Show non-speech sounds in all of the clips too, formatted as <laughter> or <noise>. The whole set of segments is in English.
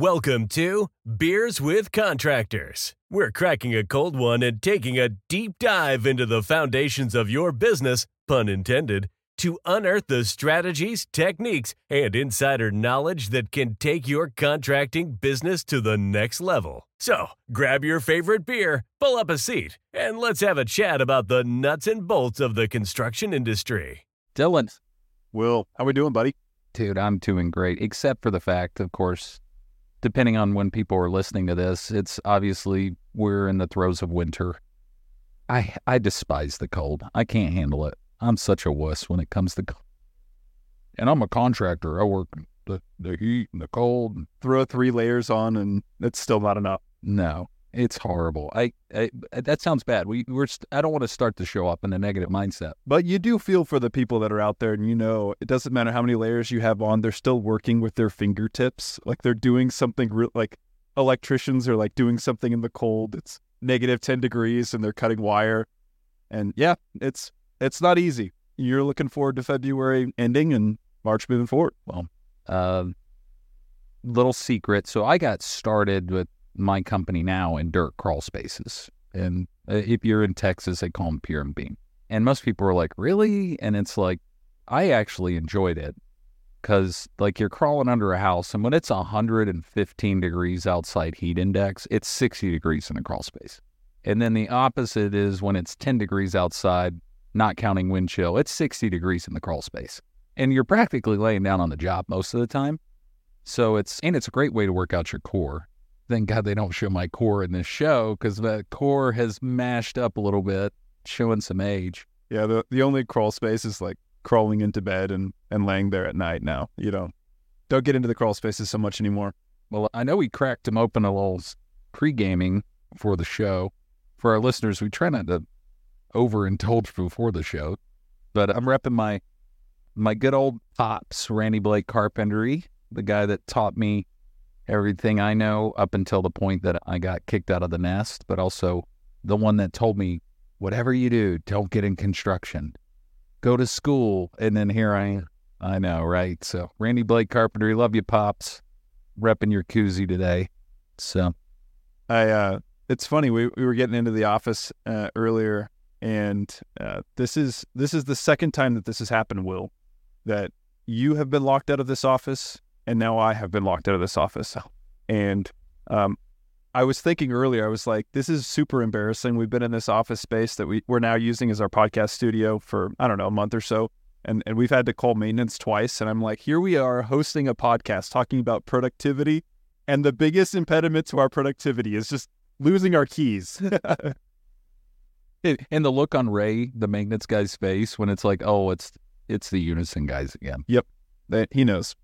Welcome to Beers with Contractors. We're cracking a cold one and taking a deep dive into the foundations of your business, pun intended, to unearth the strategies, techniques, and insider knowledge that can take your contracting business to the next level. So grab your favorite beer, pull up a seat, and let's have a chat about the nuts and bolts of the construction industry. Dylan, Will, how we doing, buddy? dude, I'm doing great, except for the fact, of course, depending on when people are listening to this, it's obviously we're in the throes of winter. I I despise the cold. I can't handle it. I'm such a wuss when it comes to cold. And I'm a contractor. I work the, the heat and the cold. Throw three layers on, and it's still not enough. No, it's horrible. I, I that sounds bad. We we're st- I don't want to start the show up in a negative mindset. But you do feel for the people that are out there, and you know it doesn't matter how many layers you have on; they're still working with their fingertips, like they're doing something. Re- like electricians are like doing something in the cold. It's negative ten degrees, and they're cutting wire. And yeah, it's it's not easy. You're looking forward to February ending and March moving forward. Well, uh, little secret. So I got started with my company now in dirt crawl spaces. And uh, if you're in Texas, they call them pier and beam. And most people are like, really? And it's like, I actually enjoyed it because, like, you're crawling under a house, and when it's 115 degrees outside heat index, it's 60 degrees in the crawl space. And then the opposite is when it's 10 degrees outside, not counting wind chill, it's 60 degrees in the crawl space. And you're practically laying down on the job most of the time. So it's, and it's a great way to work out your core thank God they don't show my core in this show because the core has mashed up a little bit, showing some age. Yeah, the the only crawl space is like crawling into bed and and laying there at night. Now you know, don't get into the crawl spaces so much anymore. Well, I know we cracked them open a little pre gaming for the show. For our listeners, we try not to overindulge before the show, but I'm repping my my good old pops, Randy Blake Carpentry, the guy that taught me everything I know up until the point that I got kicked out of the nest, but also the one that told me, whatever you do, don't get in construction. Go to school. And then here I am. I know, right? So, Randy Blake Carpentry, love you, Pops. Repping your koozie today. So, I, uh, it's funny. We, we were getting into the office uh, earlier, and uh, this is this is the second time that this has happened. Will that you have been locked out of this office and now I have been locked out of this office. And um, I was thinking earlier, I was like, this is super embarrassing. We've been in this office space that we, we're now using as our podcast studio for, I don't know, a month or so. And, and we've had to call maintenance twice. And I'm like, here we are hosting a podcast talking about productivity. And the biggest impediment to our productivity is just losing our keys. <laughs> and the look on Ray, the maintenance guy's face, when it's like, oh, it's it's the unison guys again. Yep, that he knows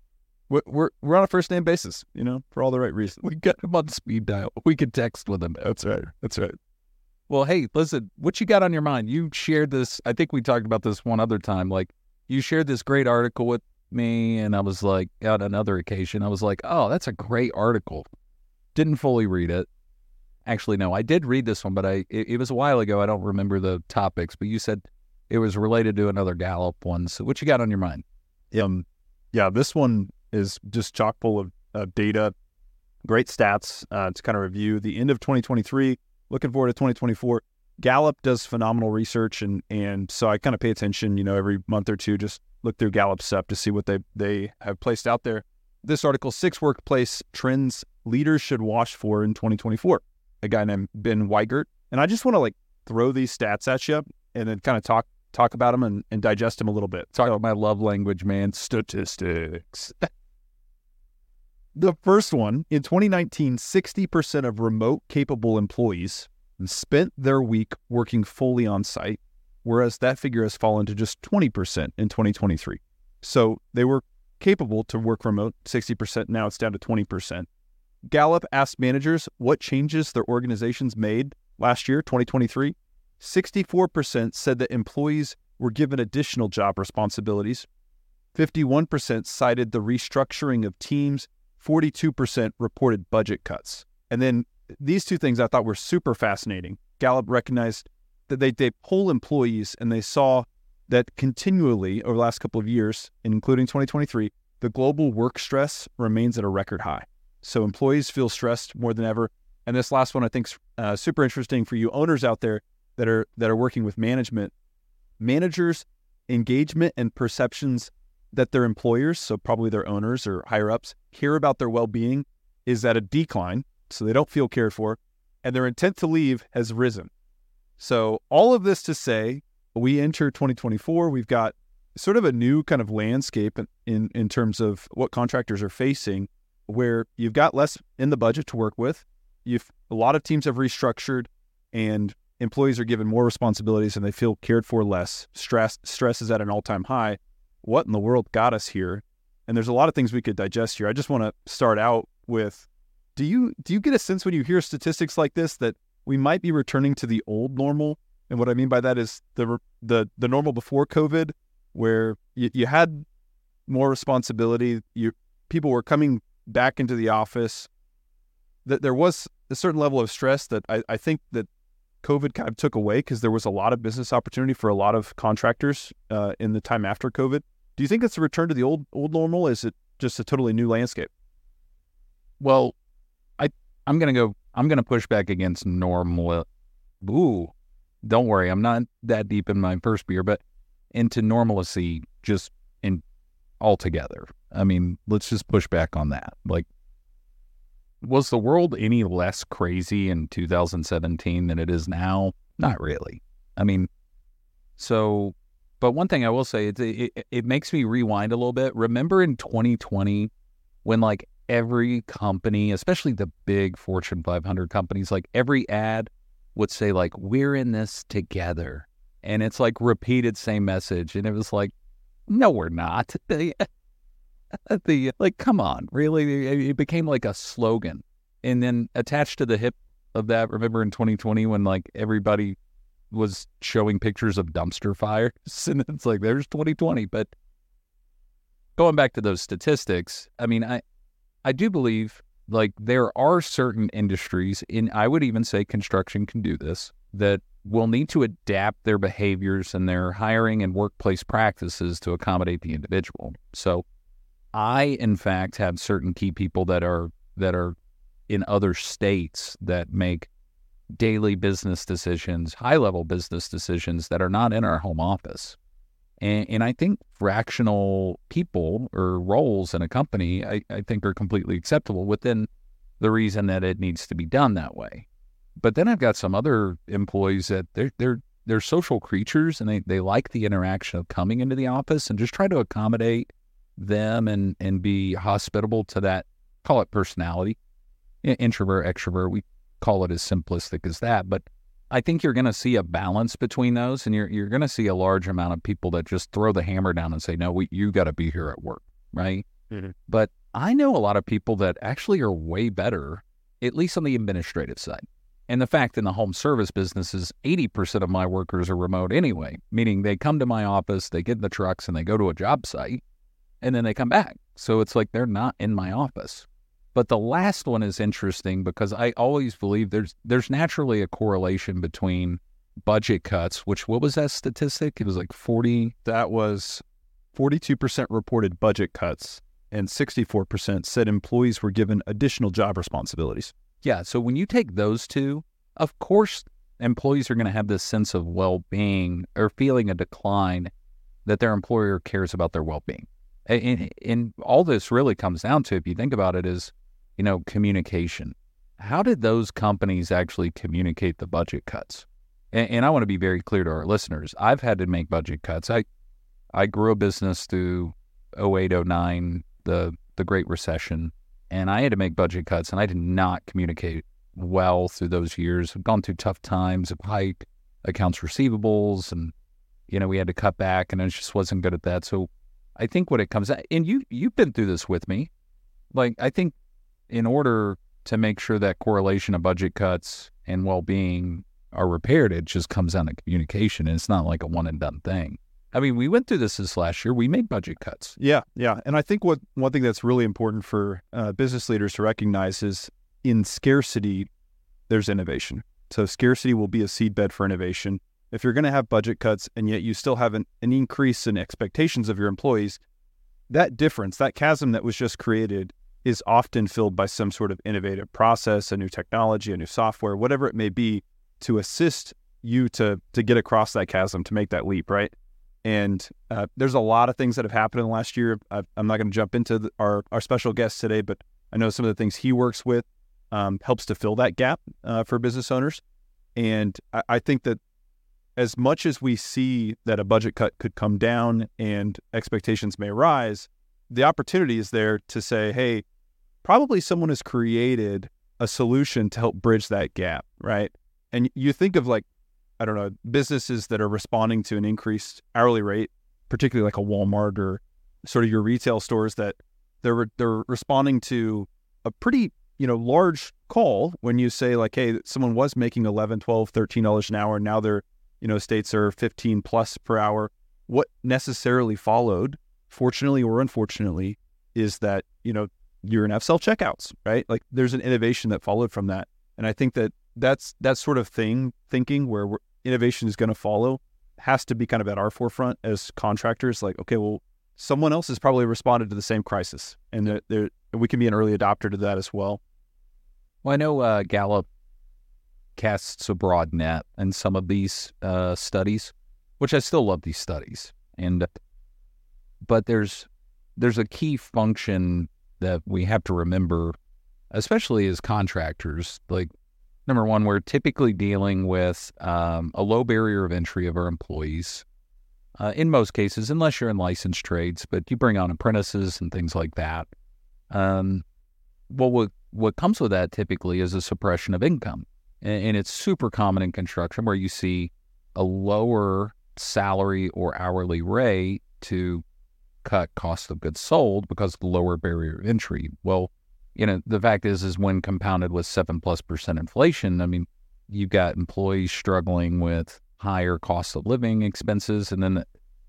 we're, we're we're on a first name basis, you know, for all the right reasons. We got him on speed dial. We could text with him. That's right. That's right. Well, hey, listen, what you got on your mind? You shared this. I think we talked about this one other time. Like, you shared this great article with me, and I was like, on another occasion, I was like, oh, that's a great article. Didn't fully read it. Actually, no, I did read this one, but I it, it was a while ago. I don't remember the topics, but you said it was related to another Gallup one. So, what you got on your mind? Um, yeah, this one is just chock full of, of data, great stats uh, to kind of review the end of 2023. Looking forward to 2024. Gallup does phenomenal research, and and so I kind of pay attention. You know, every month or two, just look through Gallup stuff to see what they they have placed out there. This article: six workplace trends leaders should watch for in 2024. A guy named Ben Wigert, and I just want to like throw these stats at you and then kind of talk talk about them and, and digest them a little bit. Talk about my love language, man. Statistics. <laughs> The first one in 2019, 60% of remote capable employees spent their week working fully on site, whereas that figure has fallen to just 20% in 2023. So they were capable to work remote, 60%. Now it's down to 20%. Gallup asked managers what changes their organizations made last year, 2023. 64% said that employees were given additional job responsibilities. 51% cited the restructuring of teams 42% reported budget cuts. And then these two things I thought were super fascinating. Gallup recognized that they, they poll employees and they saw that continually over the last couple of years, including 2023, the global work stress remains at a record high. So employees feel stressed more than ever. And this last one I think is uh, super interesting for you owners out there that are that are working with management. Managers' engagement and perceptions that their employers, so probably their owners or higher ups, care about their well-being is at a decline, so they don't feel cared for, and their intent to leave has risen. So all of this to say, we enter 2024, we've got sort of a new kind of landscape in in terms of what contractors are facing where you've got less in the budget to work with. You've a lot of teams have restructured and employees are given more responsibilities and they feel cared for less. Stress stress is at an all-time high. What in the world got us here? And there's a lot of things we could digest here. I just want to start out with do you do you get a sense when you hear statistics like this that we might be returning to the old normal? And what I mean by that is the the the normal before COVID where you, you had more responsibility, you people were coming back into the office, that there was a certain level of stress that I, I think that COVID kind of took away because there was a lot of business opportunity for a lot of contractors uh, in the time after COVID. Do you think it's a return to the old old normal? Is it just a totally new landscape? Well, I I'm gonna go. I'm gonna push back against normal. Ooh, don't worry. I'm not that deep in my first beer, but into normalcy just in altogether. I mean, let's just push back on that. Like, was the world any less crazy in 2017 than it is now? Not really. I mean, so, but one thing I will say, it, it, it makes me rewind a little bit. Remember in 2020 when like every company, especially the big Fortune 500 companies, like every ad would say like, we're in this together. And it's like repeated same message. And it was like, no, we're not. <laughs> <laughs> the like, come on, really? It became like a slogan, and then attached to the hip of that. Remember in 2020 when like everybody was showing pictures of dumpster fires, <laughs> and it's like there's 2020. But going back to those statistics, I mean, I I do believe like there are certain industries in I would even say construction can do this that will need to adapt their behaviors and their hiring and workplace practices to accommodate the individual. So I, in fact, have certain key people that are that are in other states that make daily business decisions, high level business decisions that are not in our home office. And, and I think fractional people or roles in a company, I, I think, are completely acceptable within the reason that it needs to be done that way. But then I've got some other employees that they're they're they're social creatures and they, they like the interaction of coming into the office and just try to accommodate them and and be hospitable to that call it personality. Introvert extrovert we call it as simplistic as that. But i think you're going to see a balance between those and you're you're going to see a large amount of people that just throw the hammer down and say no we, you got to be here at work right? Mm-hmm. but i know a lot of people that actually are way better at least on the administrative side. And the fact in the home service business is 80% of my workers are remote anyway, meaning they come to my office, they get in the trucks, and they go to a job site and then they come back. So it's like they're not in my office. But the last one is interesting because I always believe there's there's naturally a correlation between budget cuts, which what was that statistic? It was like 40 that was 42% reported budget cuts and 64% said employees were given additional job responsibilities. Yeah, so when you take those two, of course employees are going to have this sense of well-being or feeling a decline that their employer cares about their well-being. And, and all this really comes down to, if you think about it, is you know communication. How did those companies actually communicate the budget cuts? And, and I want to be very clear to our listeners. I've had to make budget cuts. I I grew a business through 08, 09, the the Great Recession, and I had to make budget cuts, and I did not communicate well through those years. I've gone through tough times of hike accounts receivables, and you know we had to cut back, and I just wasn't good at that. So I think what it comes at, and you you've been through this with me. Like I think in order to make sure that correlation of budget cuts and well being are repaired, it just comes down to communication, and it's not like a one and done thing. I mean, we went through this this last year. We made budget cuts. Yeah, yeah, and I think what one thing that's really important for uh, business leaders to recognize is in scarcity, there's innovation. So scarcity will be a seedbed for innovation if you're going to have budget cuts and yet you still have an, an increase in expectations of your employees, that difference, that chasm that was just created, is often filled by some sort of innovative process, a new technology, a new software, whatever it may be, to assist you to to get across that chasm, to make that leap, right? And uh, there's a lot of things that have happened in the last year. I, am not going to jump into the, our our special guest today, but I know some of the things he works with um, helps to fill that gap uh, for business owners. And I, I think that as much as we see that a budget cut could come down and expectations may rise, the opportunity is there to say, hey, probably someone has created a solution to help bridge that gap, right? And you think of like, I don't know, businesses that are responding to an increased hourly rate, particularly like a Walmart or sort of your retail stores that they're they're responding to a pretty, you know, large call when you say like, hey, someone was making 11, 12, 13 dollars an hour and now they're you know, states are 15 plus per hour. What necessarily followed, fortunately or unfortunately, is that, you know, you're in self checkouts, right? Like there's an innovation that followed from that. And I think that that's that sort of thing, thinking where innovation is going to follow, has to be kind of at our forefront as contractors. Like, okay, well, someone else has probably responded to the same crisis, and they're, they're, we can be an early adopter to that as well. Well, I know uh, Gallup casts a broad net in some of these uh, studies, which I still love these studies. And but there's there's a key function that we have to remember, especially as contractors. Like number one, we're typically dealing with um, a low barrier of entry of our employees. Uh, in most cases, unless you're in licensed trades, but you bring on apprentices and things like that. Um, well, what what comes with that typically is a suppression of income and, and it's super common in construction where you see a lower salary or hourly rate to cut cost of goods sold because of the lower barrier of entry. Well, you know, the fact is, is when compounded with seven plus percent inflation, I mean, you've got employees struggling with higher cost of living expenses, and then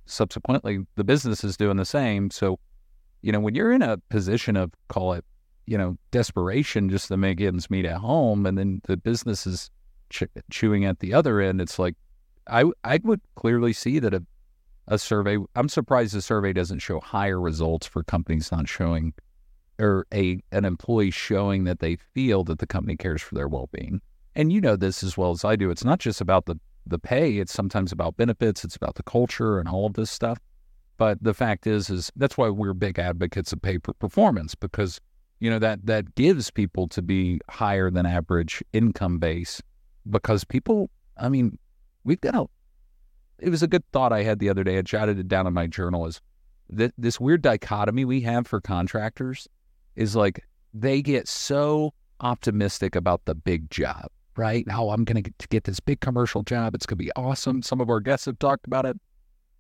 subsequently the business is doing the same. So, you know, when you're in a position of call it you know, desperation just to make ends meet at home, and then the business is ch- chewing at the other end. It's like I I would clearly see that a a survey. I'm surprised the survey doesn't show higher results for companies not showing or a an employee showing that they feel that the company cares for their well being. And you know this as well as I do. It's not just about the the pay. It's sometimes about benefits. It's about the culture and all of this stuff. But the fact is, is that's why we're big advocates of pay for performance because you know that that gives people to be higher than average income base because people i mean we've got a it was a good thought i had the other day. I jotted it down in my journal is that this weird dichotomy we have for contractors is like they get so optimistic about the big job right? Oh i'm going to get this big commercial job. It's going to be awesome. Some of our guests have talked about it.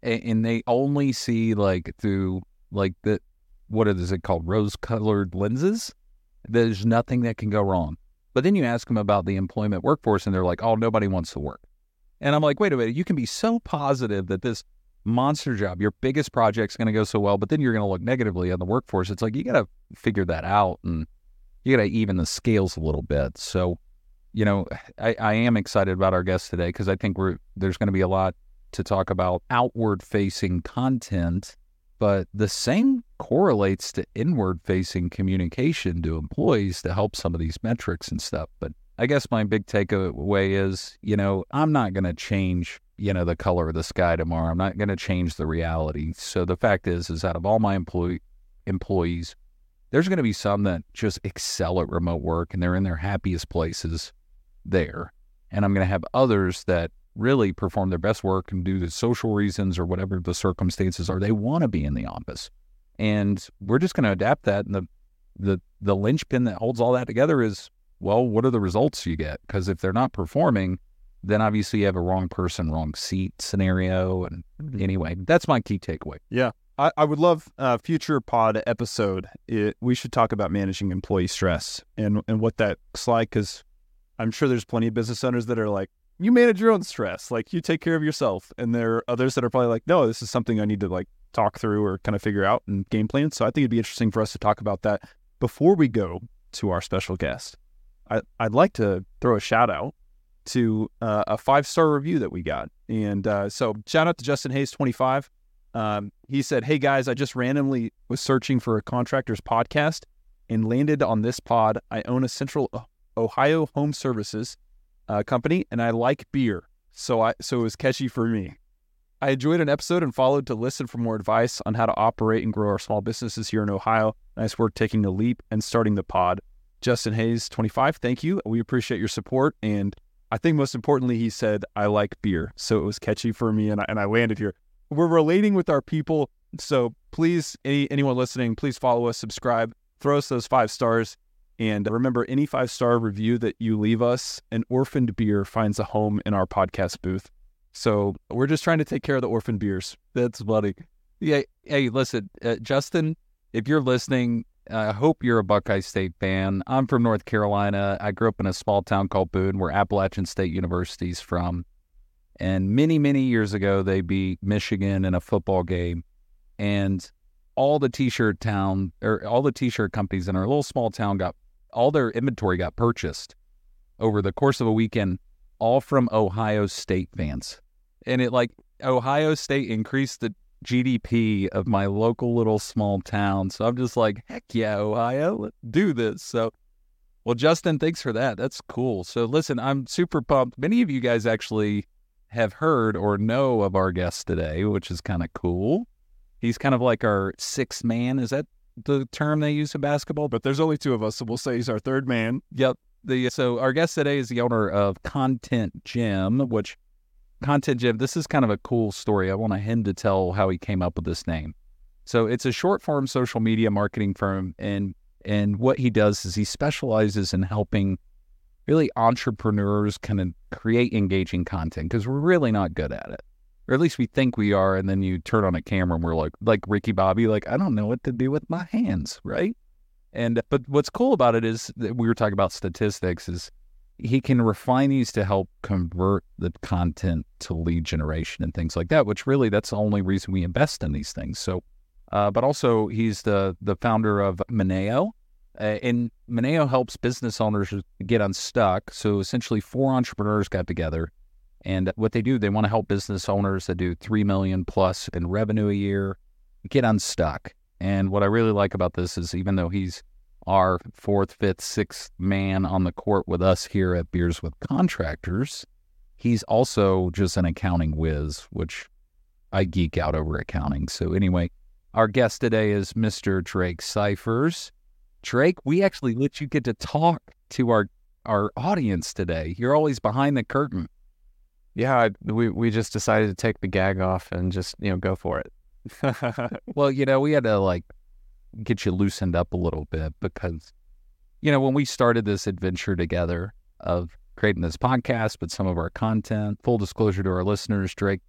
And they only see like through like the what is it called? Rose colored lenses. There's nothing that can go wrong. But then you ask them about the employment workforce and they're like, oh, nobody wants to work. And I'm like, wait a minute, you can be so positive that this monster job, your biggest project's going to go so well, but then you're going to look negatively on the workforce. It's like you got to figure that out and you got to even the scales a little bit. So, you know, I, I am excited about our guest today because I think we're there's going to be a lot to talk about outward facing content but the same correlates to inward facing communication to employees to help some of these metrics and stuff. But I guess my big takeaway is, you know, I'm not going to change, you know, the color of the sky tomorrow. I'm not going to change the reality. So the fact is, is out of all my employee employees, there's going to be some that just excel at remote work and they're in their happiest places there. And I'm going to have others that really perform their best work and do the social reasons or whatever the circumstances are, they want to be in the office. And we're just going to adapt that. And the, the, the linchpin that holds all that together is, well, what are the results you get? Because if they're not performing, then obviously you have a wrong person, wrong seat scenario. And mm-hmm. anyway, that's my key takeaway. Yeah. I, I would love a future pod episode. It, we should talk about managing employee stress and, and what that looks like. Because I'm sure there's plenty of business owners that are like, you manage your own stress. Like you take care of yourself. And there are others that are probably like, no, this is something I need to like talk through or kind of figure out and game plan. So I think it'd be interesting for us to talk about that before we go to our special guest. I, would like to throw a shout out to uh, a five star review that we got. And uh, so shout out to Justin Hayes 25. Um, he said, Hey guys, I just randomly was searching for a contractor's podcast and landed on this pod. I own a Central Ohio home services uh, company, and I like beer, so I so it was catchy for me. I enjoyed an episode and followed to listen for more advice on how to operate and grow our small businesses here in Ohio. Nice work taking the leap and starting the pod. Justin Hayes, 25, thank you. We appreciate your support. And I think most importantly, he said, I like beer. So it was catchy for me and I, and I landed here. We're relating with our people. So please, any, anyone listening, please follow us, subscribe, throw us those five stars. And remember, any five star review that you leave us, an orphaned beer finds a home in our podcast booth. So we're just trying to take care of the orphan beers. That's funny. Yeah. Hey, listen, uh, Justin, if you're listening, I hope you're a Buckeye State fan. I'm from North Carolina. I grew up in a small town called Boone, where Appalachian State University's from. And many, many years ago, they beat Michigan in a football game. And all the t-shirt town or all the t-shirt companies in our little small town got all their inventory got purchased over the course of a weekend, all from Ohio State fans. And it like Ohio State increased the GDP of my local little small town. So I'm just like, heck yeah, Ohio, let's do this. So, well, Justin, thanks for that. That's cool. So, listen, I'm super pumped. Many of you guys actually have heard or know of our guest today, which is kind of cool. He's kind of like our sixth man. Is that the term they use in basketball? But there's only two of us, so we'll say he's our third man. Yep. The, so our guest today is the owner of Content Gym, which Content Gym, this is kind of a cool story. I want him to tell how he came up with this name. So it's a short form social media marketing firm and and what he does is he specializes in helping really entrepreneurs kind of create engaging content because we're really not good at it. Or at least we think we are and then you turn on a camera and we're like like Ricky Bobby like I don't know what to do with my hands, right? And but what's cool about it is that we were talking about statistics is he can refine these to help convert the content to lead generation and things like that, which really that's the only reason we invest in these things. So, uh, but also he's the the founder of Mineo, uh, and Mineo helps business owners get unstuck. So essentially, four entrepreneurs got together, and uh, what they do, they want to help business owners that do three million plus in revenue a year get unstuck. And what I really like about this is even though he's our fourth, fifth, sixth man on the court with us here at Beers with Contractors. He's also just an accounting whiz, which I geek out over accounting. So, anyway, our guest today is Mr. Drake Scifers. Drake, we actually let you get to talk to our, our audience today. You're always behind the curtain. Yeah, we, we just decided to take the gag off and just, you know, go for it. <laughs> well, you know, we had to like get you loosened up a little bit because, you know, when we started this adventure together of creating this podcast, but some of our content, full disclosure to our listeners, Drake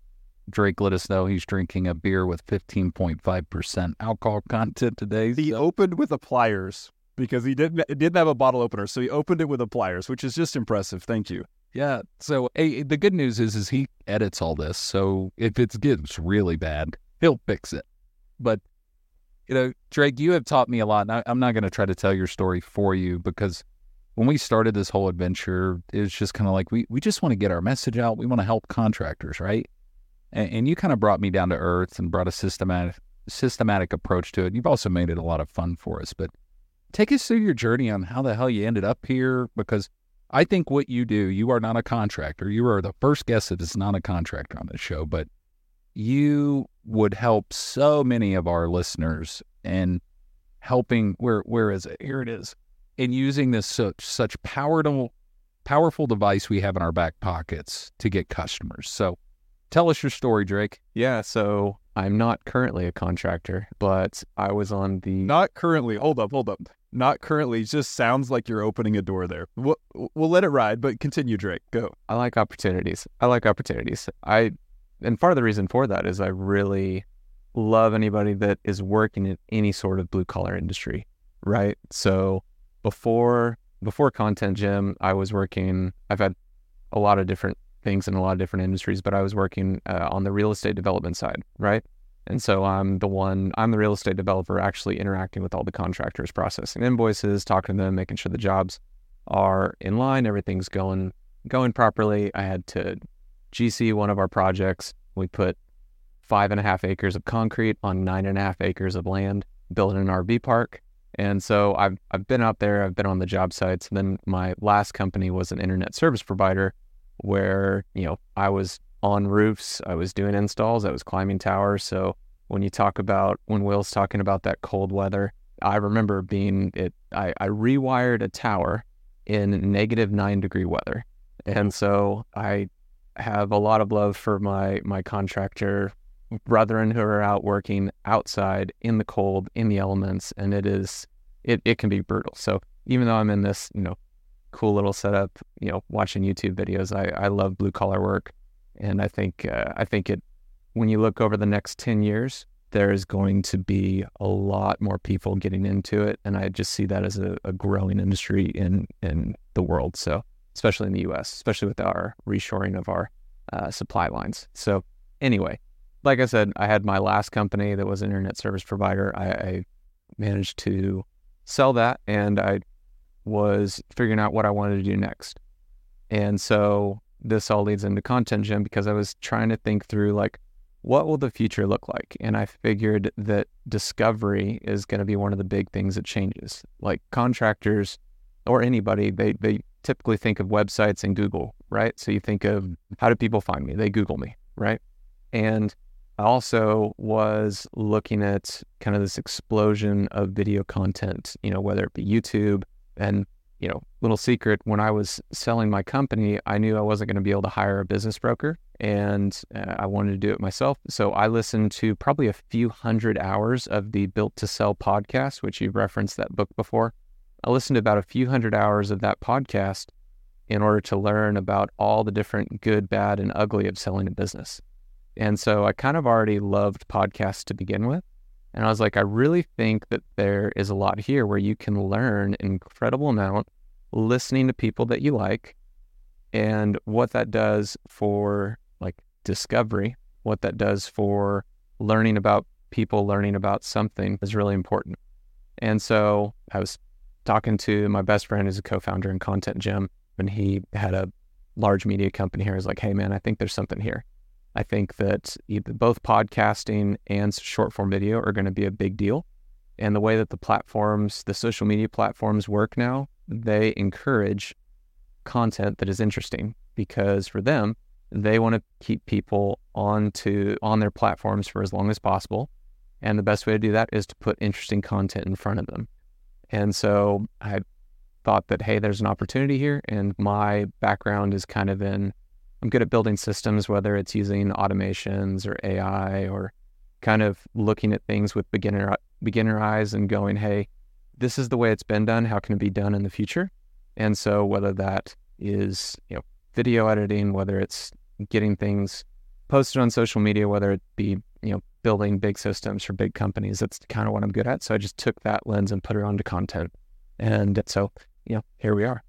Drake let us know he's drinking a beer with 15.5% alcohol content today. He so. opened with a pliers because he didn't didn't have a bottle opener, so he opened it with a pliers, which is just impressive. Thank you. Yeah. So hey, the good news is is he edits all this, so if it gets really bad, he'll fix it. But you know, Drake, you have taught me a lot. And I, am not going to try to tell your story for you because when we started this whole adventure, it was just kind of like we, we just want to get our message out. We want to help contractors, right? And, and you kind of brought me down to earth and brought a systematic systematic approach to it. You've also made it a lot of fun for us. But take us through your journey on how the hell you ended up here because I think what you do, you are not a contractor. You are the first guest that is not a contractor on this show, but you would help so many of our listeners in helping where where is it? Here it is. In using this such such powerful powerful device we have in our back pockets to get customers. So tell us your story drake. Yeah so i'm not currently a contractor but i was on the not currently hold up hold up not currently just sounds like you're opening a door there we'll, we'll let it ride but continue drake go i like opportunities i like opportunities i and part of the reason for that is I really love anybody that is working in any sort of blue collar industry, right? So before before Content Gym, I was working. I've had a lot of different things in a lot of different industries, but I was working uh, on the real estate development side, right? And so I'm the one. I'm the real estate developer, actually interacting with all the contractors, processing invoices, talking to them, making sure the jobs are in line, everything's going going properly. I had to GC, one of our projects, we put five and a half acres of concrete on nine and a half acres of land, built an RV park. And so I've I've been out there, I've been on the job sites, and then my last company was an internet service provider where, you know, I was on roofs, I was doing installs, I was climbing towers. So when you talk about when Will's talking about that cold weather, I remember being it I, I rewired a tower in negative nine degree weather. And so I have a lot of love for my my contractor brethren who are out working outside in the cold, in the elements, and it is it, it can be brutal. So even though I'm in this, you know, cool little setup, you know, watching YouTube videos, I, I love blue collar work. And I think uh, I think it when you look over the next 10 years, there's going to be a lot more people getting into it. And I just see that as a, a growing industry in, in the world. So, especially in the US, especially with our reshoring of our uh, supply lines. So, anyway, like I said, I had my last company that was an internet service provider. I, I managed to sell that and I was figuring out what I wanted to do next. And so this all leads into content gym because I was trying to think through like what will the future look like? And I figured that discovery is going to be one of the big things that changes. Like contractors or anybody, they, they typically think of websites and Google, right? So you think of how do people find me? They Google me, right? And I also was looking at kind of this explosion of video content, you know, whether it be YouTube and you know, little secret when I was selling my company, I knew I wasn't going to be able to hire a business broker and uh, I wanted to do it myself. So I listened to probably a few hundred hours of the Built to Sell podcast, which you've referenced that book before. I listened to about a few hundred hours of that podcast in order to learn about all the different good, bad, and ugly of selling a business. And so I kind of already loved podcasts to begin with. And I was like, I really think that there is a lot here where you can learn an incredible amount listening to people that you like and what that does for like discovery, what that does for learning about people, learning about something is really important. And so I was talking to my best friend who's a co-founder in Content Gym, and he had a large media company here. He's like, hey man, I think there's something here. I think that both podcasting and short form video are going to be a big deal. And the way that the platforms, the social media platforms work now, they encourage content that is interesting because for them, they want to keep people on to on their platforms for as long as possible. And the best way to do that is to put interesting content in front of them. And so I thought that, hey, there's an opportunity here. And my background is kind of in I'm good at building systems, whether it's using automations or AI or kind of looking at things with beginner beginner eyes and going, hey, this is the way it's been done. How can it be done in the future? And so whether that is you know video editing, whether it's getting things posted on social media, whether it be you know building big systems for big companies, that's kind of what I'm good at. So I just took that lens and put it onto content, and so you know here we are.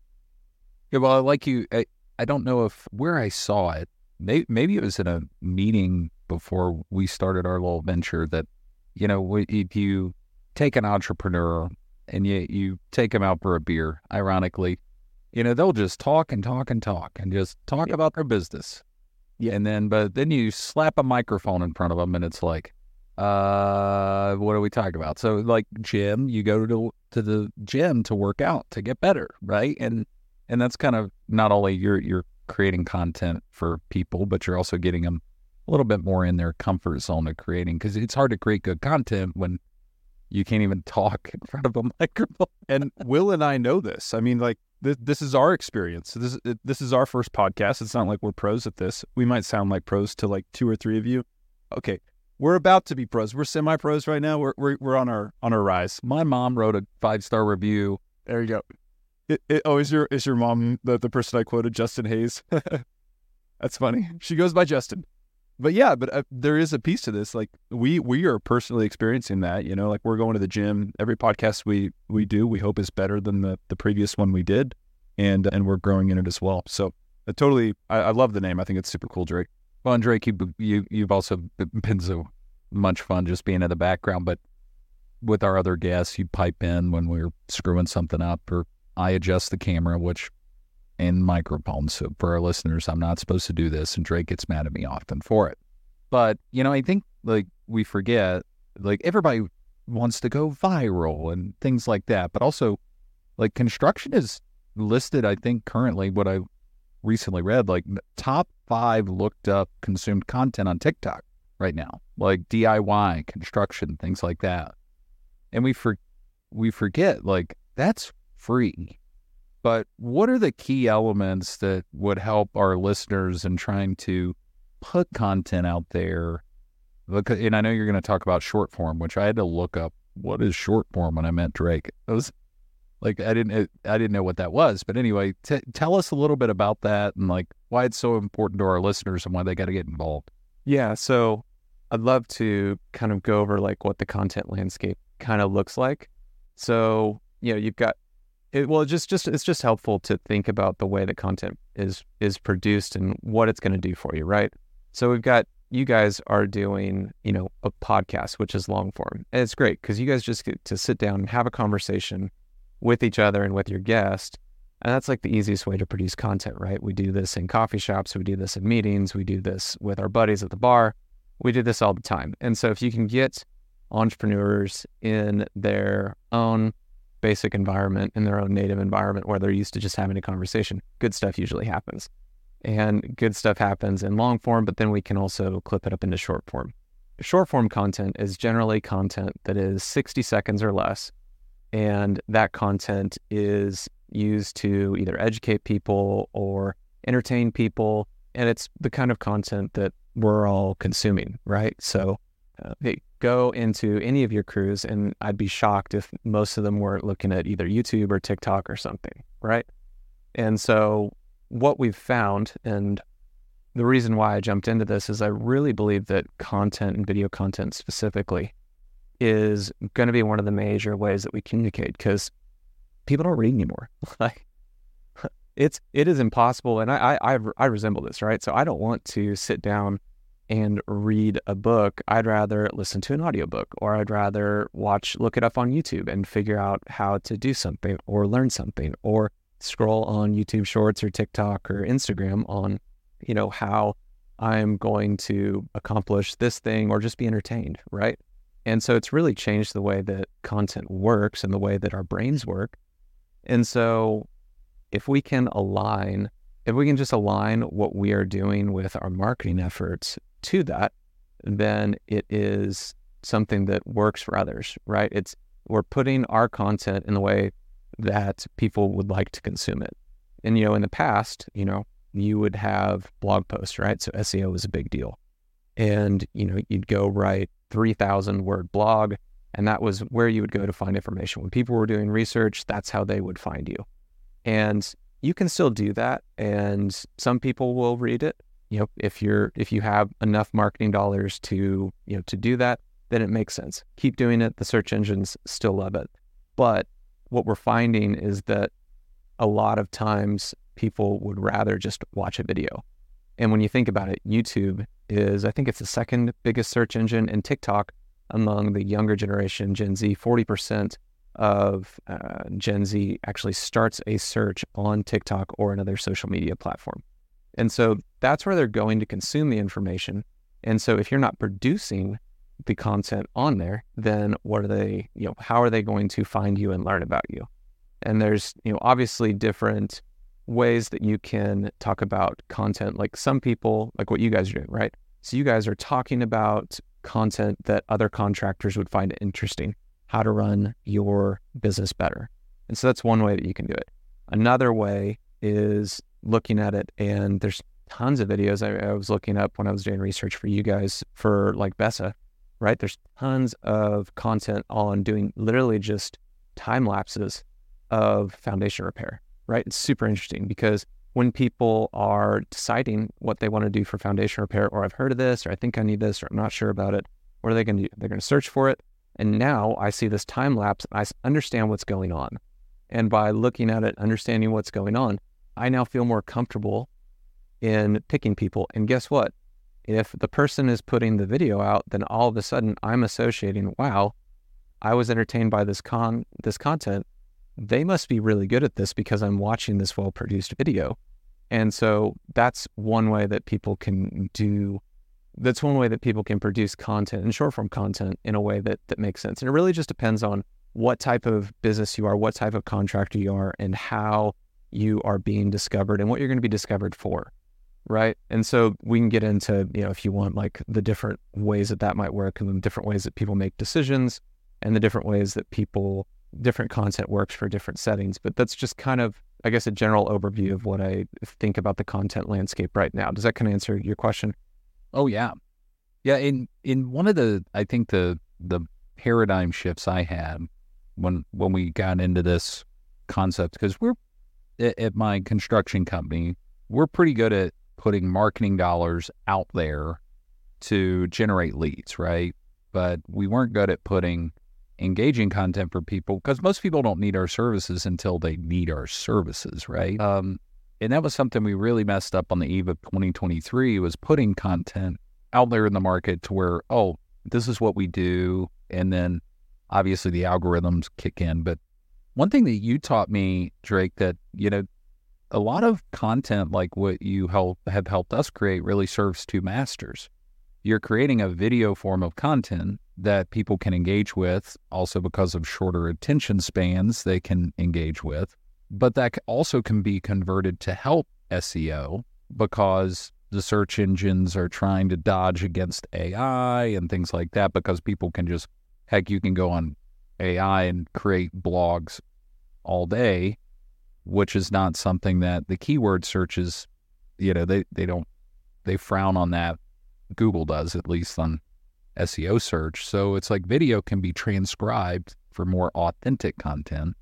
Yeah, well, I like you, I don't know if where I saw it. Maybe, maybe it was in a meeting before we started our little venture that, you know, if you take an entrepreneur and you, you take them out for a beer, ironically, you know, they'll just talk and talk and talk and just talk yep. about their business. Yeah. And then, but then you slap a microphone in front of them and it's like, uh, what are we talking about? So like gym, you go to, to the gym to work out, to get better. Right. And, and that's kind of not only you're you're creating content for people, but you're also getting them a little bit more in their comfort zone of creating because it's hard to create good content when you can't even talk in front of a <laughs> microphone. and Will and I know this. I mean, like th- this is our experience. This this is our first podcast. It's not like we're pros at this. We might sound like pros to like two or three of you. Okay, we're about to be pros. We're semi pros right now. We're, we're we're on our on our rise. My mom wrote a five star review. There you go. It, it, oh, is your is your mom the, the person I quoted, Justin Hayes? <laughs> That's funny. She goes by Justin. But yeah, but uh, there is a piece to this. Like we we are personally experiencing that. You know, like we're going to the gym. Every podcast we we do, we hope is better than the the previous one we did, and and we're growing in it as well. So I totally, I, I love the name. I think it's super cool, Drake. Well, and Drake, you you you've also <laughs> been so much fun just being in the background, but with our other guests, you pipe in when we're screwing something up or I adjust the camera, which and microphones. So for our listeners, I'm not supposed to do this, and Drake gets mad at me often for it. But you know, I think like we forget, like everybody wants to go viral and things like that. But also, like construction is listed, I think currently what I recently read, like top five looked up consumed content on TikTok right now, like DIY, construction, things like that. And we for we forget like that's free. But what are the key elements that would help our listeners in trying to put content out there? And I know you're going to talk about short form, which I had to look up. What is short form when I met Drake? It was like I didn't I didn't know what that was. But anyway, t- tell us a little bit about that and like why it's so important to our listeners and why they got to get involved. Yeah, so I'd love to kind of go over like what the content landscape kind of looks like. So, you know, you've got it, well, just just it's just helpful to think about the way that content is is produced and what it's going to do for you, right? So we've got you guys are doing, you know, a podcast which is long form. And it's great because you guys just get to sit down and have a conversation with each other and with your guest. And that's like the easiest way to produce content, right? We do this in coffee shops, we do this in meetings, we do this with our buddies at the bar. We do this all the time. And so if you can get entrepreneurs in their own basic environment, in their own native environment where they're used to just having a conversation, good stuff usually happens. And good stuff happens in long form, but then we can also clip it up into short form. Short form content is generally content that is 60 seconds or less. And that content is used to either educate people or entertain people. And it's the kind of content that we're all consuming, right? So, hey, go into any of your crews, and I'd be shocked if most of them weren't looking at either YouTube or TikTok or something, right? And so, what we've found, and the reason why I jumped into this is I really believe that content and video content specifically is going to be one of the major ways that we communicate because people don't read anymore. <laughs> like it's it is impossible, and I, I I resemble this, right? So I don't want to sit down and read a book. I'd rather listen to an audiobook or I'd rather watch look it up on YouTube and figure out how to do something or learn something or scroll on YouTube Shorts or TikTok or Instagram on, you know, how I'm going to accomplish this thing or just be entertained, right? And so it's really changed the way that content works and the way that our brains work. And so if we can align, if we can just align what we are doing with our marketing efforts to that, then it is something that works for others, right? It's we're putting our content in the way that people would like to consume it. And you know, in the past, you know, you would have blog posts, right? So SEO was a big deal. And, you know, you'd go write 3,000 word blog, and that was where you would go to find information. When people were doing research, that's how they would find you. And you can still do that, and some people will read it. You know, if you're if you have enough marketing dollars to you know to do that, then it makes sense. Keep doing it. The search engines still love it. But what we're finding is that a lot of times people would rather just watch a video. And when you think about it, YouTube is, I think it's the second biggest search engine, and TikTok among the younger generation, Gen Z, 40% of uh, Gen Z actually starts a search on TikTok or another social media platform. And so that's where they're going to consume the information. And so if you're not producing the content on there, then what are they, you know, how are they going to find you and learn about you? And there's, you know, obviously different ways that you can talk about content. Like some people, like what you guys are doing, right? So you guys are talking about content that other contractors would find interesting, how to run your business better. And so that's one way that you can do it. Another way is looking at it, and there's tons of videos I, I was looking up when I was doing research for you guys for like Bessa, right? There's tons of content on doing literally just time lapses of foundation repair right? It's super interesting because when people are deciding what they want to do for foundation repair, or I've heard of this, or I think I need this, or I'm not sure about it, what are they going to do? They're going to search for it. And now I see this time lapse, I understand what's going on. And by looking at it, understanding what's going on, I now feel more comfortable in picking people. And guess what? If the person is putting the video out, then all of a sudden I'm associating, wow, I was entertained by this con this content they must be really good at this because I'm watching this well produced video. And so that's one way that people can do that's one way that people can produce content and short form content in a way that that makes sense. And it really just depends on what type of business you are, what type of contractor you are, and how you are being discovered and what you're going to be discovered for. Right. And so we can get into, you know, if you want like the different ways that that might work and the different ways that people make decisions and the different ways that people, different content works for different settings. But that's just kind of, I guess, a general overview of what I think about the content landscape right now. Does that kind of answer your question? Oh yeah, yeah. In in one of the, I think the the paradigm shifts I had when when we got into this concept because we're at my construction company, we're pretty good at putting marketing dollars out there to generate leads, right? But we weren't good at putting engaging content for people because most people don't need our services until they need our services, right? Um, and that was something we really messed up on the eve of 2023 was putting content out there in the market to where, oh, this is what we do. And then obviously the algorithms kick in. But one thing that you taught me, Drake, that, you know, a lot of content like what you help have helped us create really serves two masters. You're creating a video form of content that people can engage with, also because of shorter attention spans they can engage with but that also can be converted to help SEO because the search engines are trying to dodge against AI and things like that because people can just, heck, you can go on AI and create blogs all day, which is not something that the keyword searches, you know, they, they don't, they frown on that. Google does, at least on SEO search. So it's like video can be transcribed for more authentic content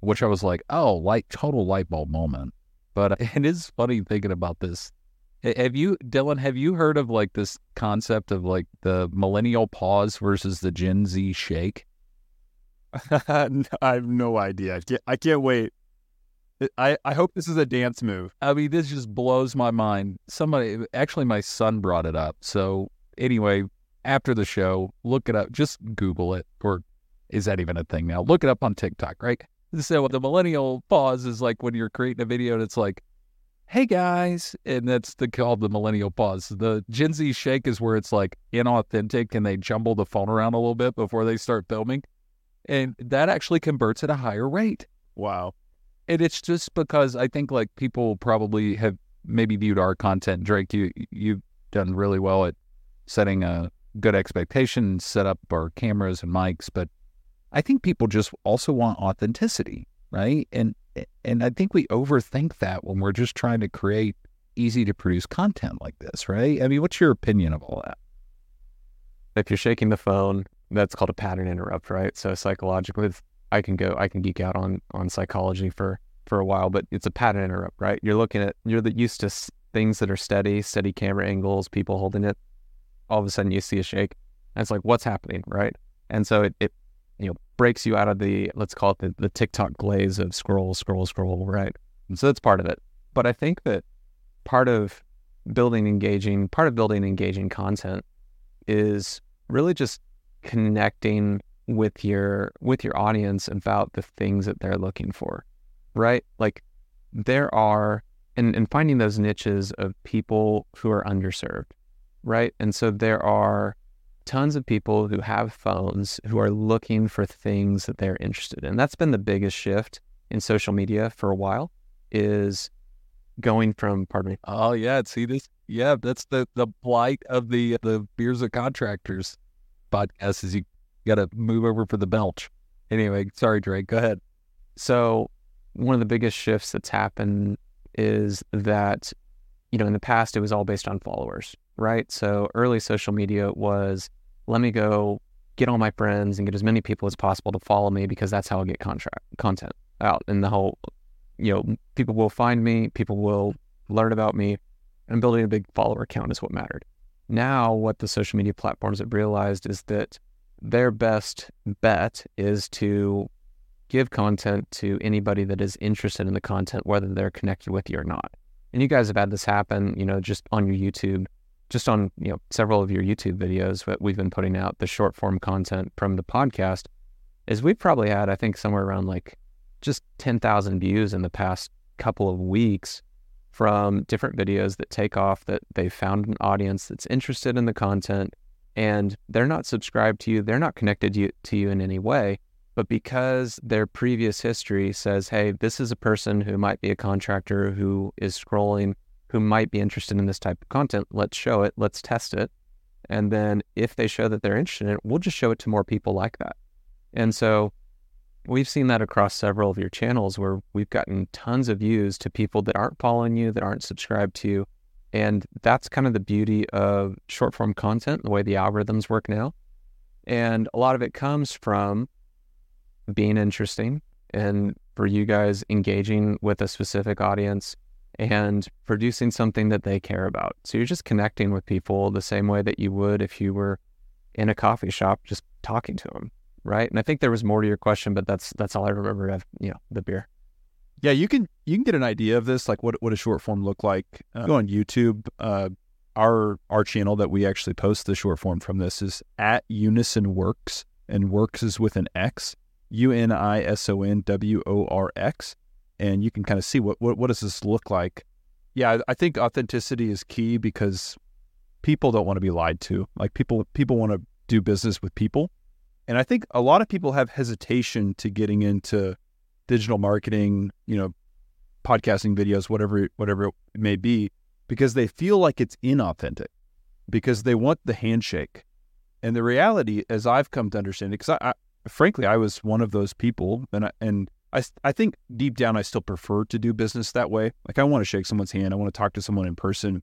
which I was like, oh, like total light bulb moment. But <laughs> it is funny thinking about this. Have you, Dylan, have you heard of like this concept of like the millennial pause versus the Gen Z shake? <laughs> I have no idea. I can't, I can't wait. I, I hope this is a dance move. I mean, this just blows my mind. Somebody, actually, my son brought it up. So, anyway, after the show, look it up. Just Google it. Or is that even a thing now? Look it up on TikTok, right? So the millennial pause is like when you're creating a video and it's like, hey guys, and that's the called the millennial pause. The Gen Z shake is where it's like inauthentic and they jumble the phone around a little bit before they start filming. And that actually converts at a higher rate. Wow. And it's just because I think like people probably have maybe viewed our content. Drake, you you've done really well at setting a good expectation, set up our cameras and mics, but I think people just also want authenticity, right? And and I think we overthink that when we're just trying to create easy to produce content like this, right? I mean, what's your opinion of all that? If you're shaking the phone, that's called a pattern interrupt, right? So psychologically, I can go, I can geek out on on psychology for for a while, but it's a pattern interrupt, right? You're looking at, you're used to things that are steady, steady camera angles, people holding it. All of a sudden, you see a shake, and it's like, what's happening, right? And so it, it you know breaks you out of the let's call it the, the TikTok glaze of scroll, scroll, scroll, right? And so that's part of it. But I think that part of building engaging, part of building engaging content is really just connecting with your with your audience about the things that they're looking for. Right? Like there are and, and finding those niches of people who are underserved. Right. And so there are tons of people who have phones who are looking for things that they're interested in. That's been the biggest shift in social media for a while is going from pardon me. Oh yeah, see this yeah, that's the the plight of the the beers of contractors podcast is you gotta move over for the belch. Anyway, sorry Drake, go ahead. So one of the biggest shifts that's happened is that, you know, in the past it was all based on followers right? So early social media was let me go get all my friends and get as many people as possible to follow me because that's how I get contract content out. And the whole, you know, people will find me, people will learn about me, and building a big follower count is what mattered. Now, what the social media platforms have realized is that their best bet is to give content to anybody that is interested in the content, whether they're connected with you or not. And you guys have had this happen, you know, just on your YouTube just on you know several of your YouTube videos that we've been putting out, the short form content from the podcast, is we've probably had I think somewhere around like just ten thousand views in the past couple of weeks from different videos that take off that they found an audience that's interested in the content and they're not subscribed to you, they're not connected to you, to you in any way, but because their previous history says, hey, this is a person who might be a contractor who is scrolling, who might be interested in this type of content, let's show it, let's test it. And then if they show that they're interested in it, we'll just show it to more people like that. And so we've seen that across several of your channels where we've gotten tons of views to people that aren't following you, that aren't subscribed to you. And that's kind of the beauty of short form content, the way the algorithms work now. And a lot of it comes from being interesting and for you guys engaging with a specific audience and producing something that they care about. So you're just connecting with people the same way that you would if you were in a coffee shop just talking to them, right? And I think there was more to your question, but that's that's all I remember of you know the beer. Yeah, you can you can get an idea of this, like what what a short form look like. Uh, go on YouTube. Uh, our our channel that we actually post the short form from this is at Unison Works, and Works is with an X, U N I S O N W O R X, and you can kind of see what what what does this look like. Yeah, I think authenticity is key because people don't want to be lied to. Like people people want to do business with people, and I think a lot of people have hesitation to getting into digital marketing, you know, podcasting videos, whatever whatever it may be, because they feel like it's inauthentic, because they want the handshake. And the reality, as I've come to understand it, because I, I, frankly I was one of those people, and I, and I I think deep down I still prefer to do business that way. Like I want to shake someone's hand, I want to talk to someone in person,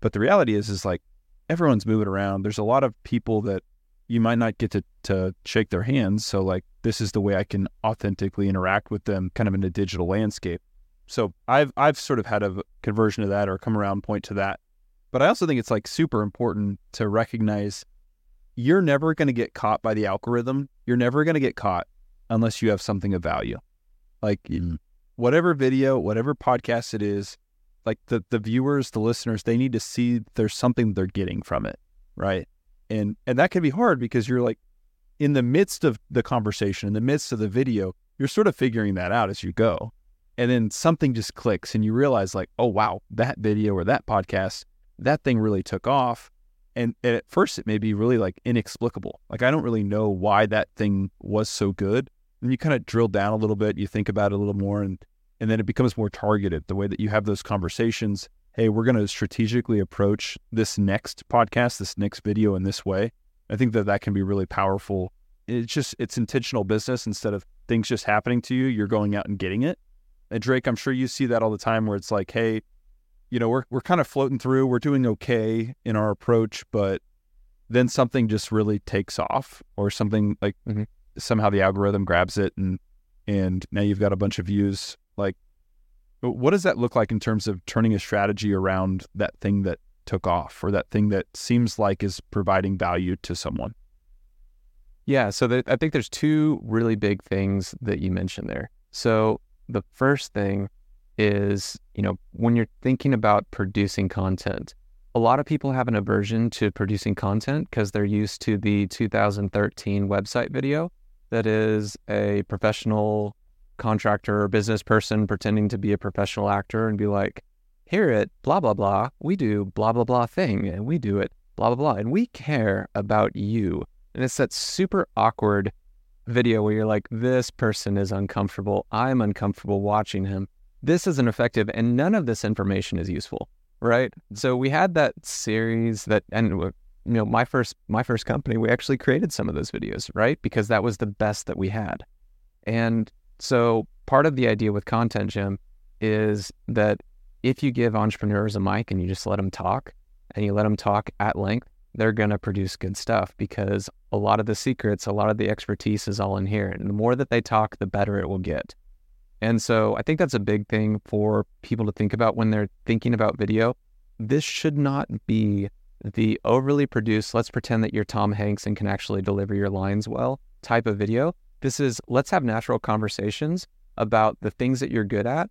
but the reality is is like everyone's moving around. There's a lot of people that you might not get to, to shake their hands. So like this is the way I can authentically interact with them kind of in a digital landscape. So I've I've sort of had a conversion to that or come around point to that. But I also think it's like super important to recognize you're never going to get caught by the algorithm. You're never going to get caught unless you have something of value. Like mm-hmm. whatever video, whatever podcast it is, like the the viewers, the listeners, they need to see there's something they're getting from it, right? and and that can be hard because you're like in the midst of the conversation in the midst of the video you're sort of figuring that out as you go and then something just clicks and you realize like oh wow that video or that podcast that thing really took off and, and at first it may be really like inexplicable like i don't really know why that thing was so good and you kind of drill down a little bit you think about it a little more and and then it becomes more targeted the way that you have those conversations hey, we're going to strategically approach this next podcast, this next video in this way. I think that that can be really powerful. It's just, it's intentional business instead of things just happening to you. You're going out and getting it. And Drake, I'm sure you see that all the time where it's like, hey, you know, we're, we're kind of floating through, we're doing okay in our approach, but then something just really takes off or something like mm-hmm. Somehow the algorithm grabs it and, and now you've got a bunch of views. Like what does that look like in terms of turning a strategy around that thing that took off or that thing that seems like is providing value to someone? Yeah, so I think there's two really big things that you mentioned there. So the first thing is, you know, when you're thinking about producing content, a lot of people have an aversion to producing content because they're used to the 2013 website video that is a professional contractor or business person pretending to be a professional actor and be like, here at blah, blah, blah, we do blah, blah, blah thing and we do it blah, blah, blah. And we care about you. And it's that super awkward video where you're like, this person is uncomfortable. I'm uncomfortable watching him. This isn't effective. And none of this information is useful. Right. So we had that series that, and you know, my first, my first company, we actually created some of those videos, right? Because that was the best that we had. And so part of the idea with Content Gym, is that if you give entrepreneurs a mic and you just let them talk and you let them talk at length, they're going to produce good stuff because a lot of the secrets, a lot of the expertise is all in here. And the more that they talk, the better it will get. And so I think that's a big thing for people to think about when they're thinking about video. This should not be the overly produced, let's pretend that you're Tom Hanks and can actually deliver your lines well type of video. This is let's have natural conversations about the things that you're good at.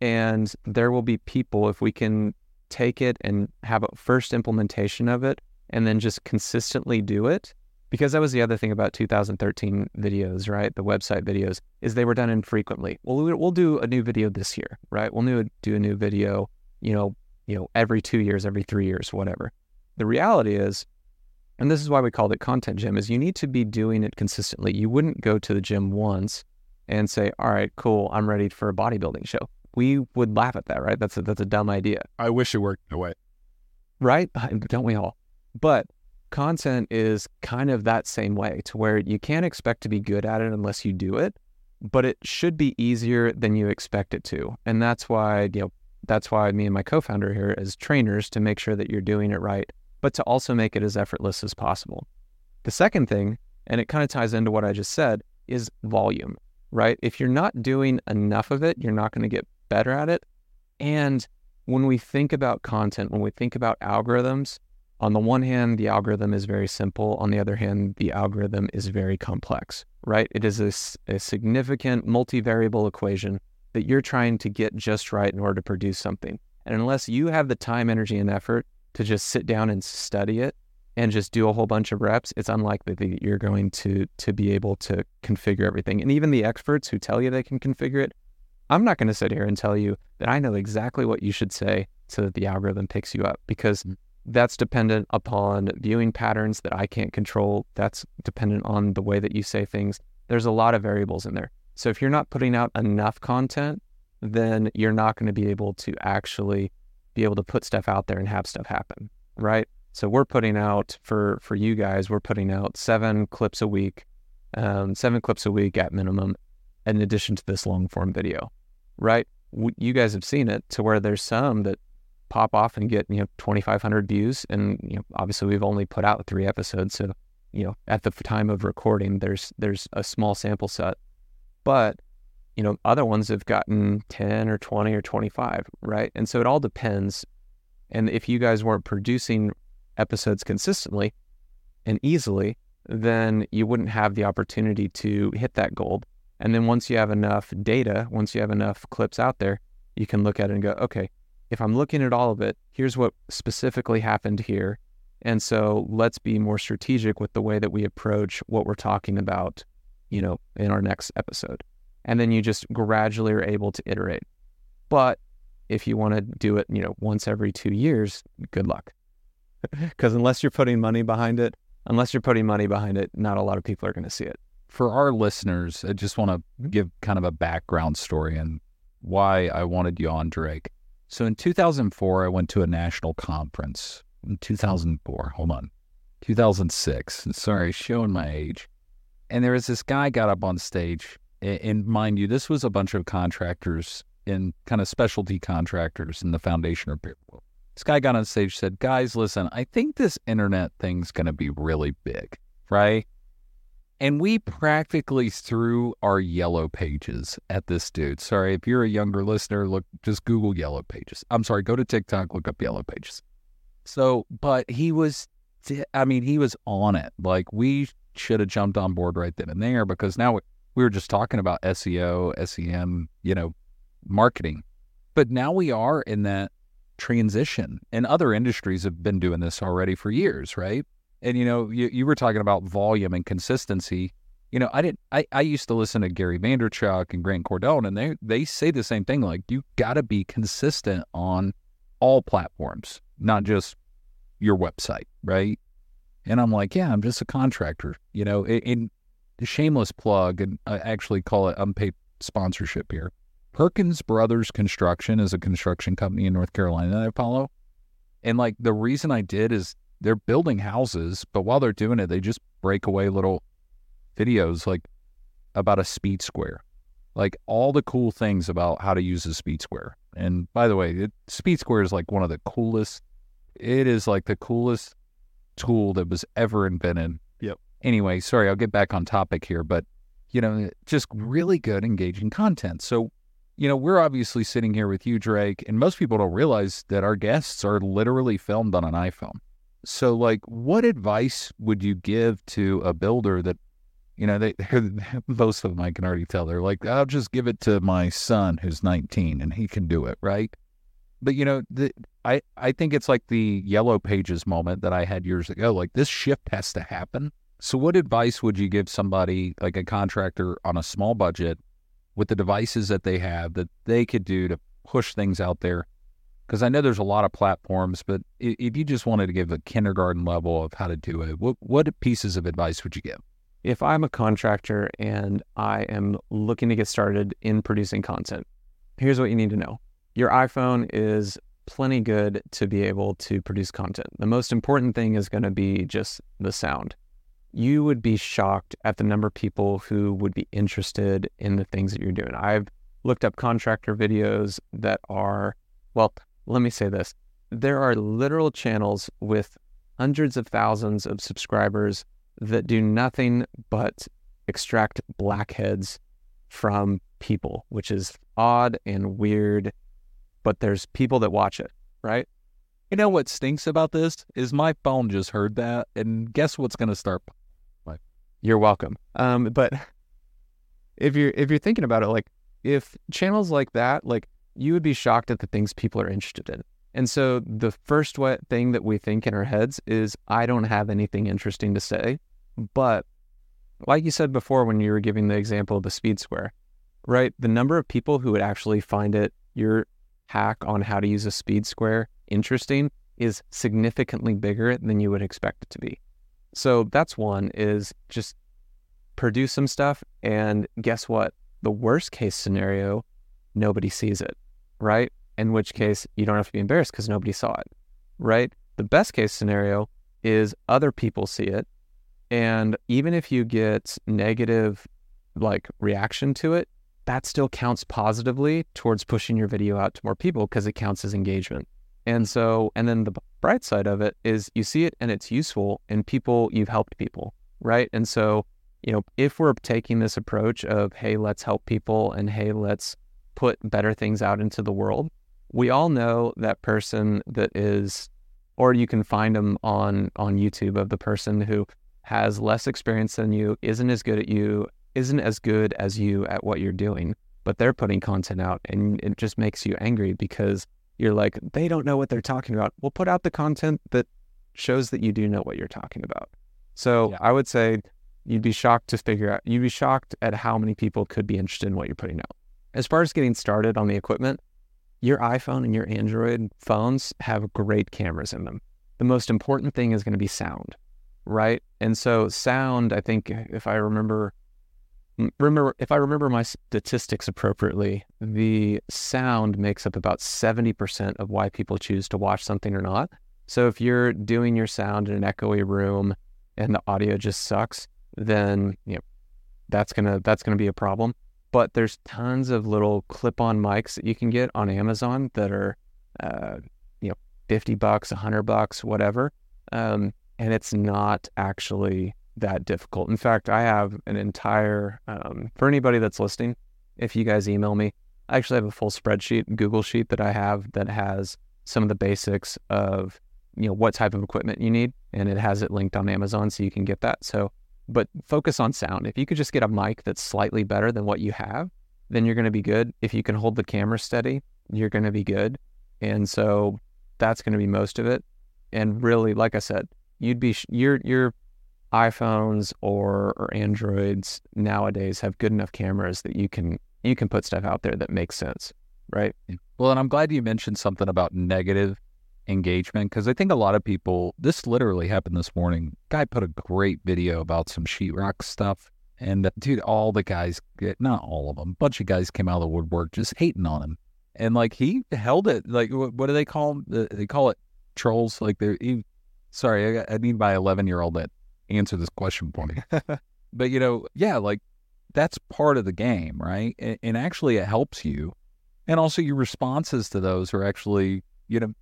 And there will be people, if we can take it and have a first implementation of it and then just consistently do it. Because that was the other thing about 2013 videos, right? The website videos is they were done infrequently. Well, we'll do a new video this year, right? We'll do a new video, you know, you know, every two years, every three years, whatever. The reality is, and this is why we called it content gym, is you need to be doing it consistently. You wouldn't go to the gym once and say, "All right, cool, I'm ready for a bodybuilding show." We would laugh at that, right? That's a, that's a dumb idea. I wish it worked that way. Right? <laughs> Don't we all? But content is kind of that same way to where you can't expect to be good at it unless you do it, but it should be easier than you expect it to. And that's why, you know, that's why me and my co-founder here as trainers to make sure that you're doing it right, but to also make it as effortless as possible. The second thing, and it kind of ties into what I just said, is volume, right? If you're not doing enough of it, you're not going to get better at it. And when we think about content, when we think about algorithms, on the one hand, the algorithm is very simple. On the other hand, the algorithm is very complex, right? It is a, a significant multivariable equation that you're trying to get just right in order to produce something. And unless you have the time, energy, and effort to just sit down and study it and just do a whole bunch of reps, it's unlikely that you're going to to be able to configure everything. And even the experts who tell you they can configure it, I'm not going to sit here and tell you that I know exactly what you should say so that the algorithm picks you up because mm. that's dependent upon viewing patterns that I can't control. That's dependent on the way that you say things. There's a lot of variables in there. So if you're not putting out enough content, then you're not going to be able to actually be able to put stuff out there and have stuff happen, right? So we're putting out for for you guys, we're putting out seven clips a week, um, seven clips a week at minimum, in addition to this long form video, right? you guys have seen it to where there's some that pop off and get you know 2,500 views, and you know obviously we've only put out three episodes, so you know at the time of recording, there's there's a small sample set but, you know, other ones have gotten 10 or 20 or 25, right? And so it all depends. And if you guys weren't producing episodes consistently and easily, then you wouldn't have the opportunity to hit that goal. And then once you have enough data, once you have enough clips out there, you can look at it and go, okay, if I'm looking at all of it, here's what specifically happened here. And so let's be more strategic with the way that we approach what we're talking about you know, in our next episode. And then you just gradually are able to iterate. But if you want to do it, you know, once every two years, good luck. <laughs> Because unless you're putting money behind it, unless you're putting money behind it, not a lot of people are going to see it. For our listeners, I just want to mm-hmm. give kind of a background story and why I wanted you on, Drake. So in 2004, I went to a national conference. In 2004, hold on, 2006. Sorry, showing my age. And there was this guy got up on stage, and mind you, this was a bunch of contractors and kind of specialty contractors in the foundation or This guy got on stage, said, "Guys, listen, I think this internet thing's going to be really big, right?" And we practically threw our yellow pages at this dude. Sorry, if you're a younger listener, look, just Google yellow pages. I'm sorry, go to TikTok, look up yellow pages. So, but he was, I mean, he was on it. Like we should have jumped on board right then and there because now we were just talking about SEO, SEM, you know, marketing. But now we are in that transition, and other industries have been doing this already for years, right? And you know, you, you were talking about volume and consistency. You know, I didn't. I, I used to listen to Gary Vaynerchuk and Grant Cardone, and they they say the same thing. Like you got to be consistent on all platforms, not just your website, right? And I'm like, yeah, I'm just a contractor, you know, in, in shameless plug, and I actually call it unpaid sponsorship here. Perkins Brothers Construction is a construction company in North Carolina that I follow. And like the reason I did is they're building houses, but while they're doing it, they just break away little videos like about a speed square, like all the cool things about how to use a speed square. And by the way, it, speed square is like one of the coolest. It is like the coolest tool that was ever invented. Anyway, sorry, I'll get back on topic here, but you know, just really good engaging content. So, you know, we're obviously sitting here with you, Drake, and most people don't realize that our guests are literally filmed on an iPhone. So, like, what advice would you give to a builder that, you know, they <laughs> most of them I can already tell they're like, I'll just give it to my son who's 19 and he can do it, right? But you know, the, I I think it's like the yellow pages moment that I had years ago. Like this shift has to happen. So, what advice would you give somebody like a contractor on a small budget with the devices that they have that they could do to push things out there Because I know there's a lot of platforms, but if you just wanted to give a kindergarten level of how to do it, what what pieces of advice would you give? if I'm a contractor and I am looking to get started in producing content, here's what you need to know. Your iPhone is plenty good to be able to produce content. The most important thing is going to be just the sound. You would be shocked at the number of people who would be interested in the things that you're doing. I've looked up contractor videos that are, well, let me say this. There are literal channels with hundreds of thousands of subscribers that do nothing but extract blackheads from people, which is odd and weird, but there's people that watch it, right? You know what stinks about this is my phone just heard that, and guess what's going to start? You're welcome. Um, but if you're if you're thinking about it, like if channels like that, like you would be shocked at the things people are interested in. And so the first thing that we think in our heads is, I don't have anything interesting to say. But like you said before, when you were giving the example of the speed square, right? The number of people who would actually find it your hack on how to use a speed square interesting is significantly bigger than you would expect it to be. So that's one is just produce some stuff and guess what? The worst case scenario, nobody sees it, right? In which case you don't have to be embarrassed because nobody saw it, right? The best case scenario is other people see it. And even if you get negative like reaction to it, that still counts positively towards pushing your video out to more people because it counts as engagement. And so, and then the bright side of it is you see it and it's useful and people, you've helped people, right? And so, you know, if we're taking this approach of, hey, let's help people and hey, let's put better things out into the world, we all know that person that is, or you can find them on on YouTube of the person who has less experience than you, isn't as good at you, isn't as good as you at what you're doing, but they're putting content out and it just makes you angry because you're like, they don't know what they're talking about. Well, put out the content that shows that you do know what you're talking about. So Yeah. I would say you'd be shocked to figure out, you'd be shocked at how many people could be interested in what you're putting out. As far as getting started on the equipment, your iPhone and your Android phones have great cameras in them. The most important thing is going to be sound, right? And so sound, I think if I remember remember if I remember my statistics appropriately, the sound makes up about 70% of why people choose to watch something or not. So if you're doing your sound in an echoey room and the audio just sucks, then you know that's gonna that's gonna be a problem. But there's tons of little clip-on mics that you can get on Amazon that are, uh, you know, fifty bucks, a hundred bucks, whatever, um, and it's not actually that difficult. In fact, I have an entire um, for anybody that's listening. If you guys email me, I actually have a full spreadsheet, Google sheet that I have that has some of the basics of you know what type of equipment you need, and it has it linked on Amazon, so you can get that. So, but focus on sound. If you could just get a mic that's slightly better than what you have, then you're going to be good. If you can hold the camera steady, you're going to be good. And so that's going to be most of it. And really, like I said, you'd be sh- your your iPhones or or Androids nowadays have good enough cameras that you can you can put stuff out there that makes sense, right? Well, and I'm glad you mentioned something about negative engagement because I think a lot of people, this literally happened this morning. Guy put a great video about some sheetrock stuff. And dude, all the guys, get, not all of them, bunch of guys came out of the woodwork just hating on him. And like he held it, like what, what do they call them? Uh, They call it trolls. Like they're, he, sorry, I, I need my 11 year old to answer this question for me. <laughs> but you know, yeah, like that's part of the game, right? And, and actually, it helps you and also your responses to those are actually you know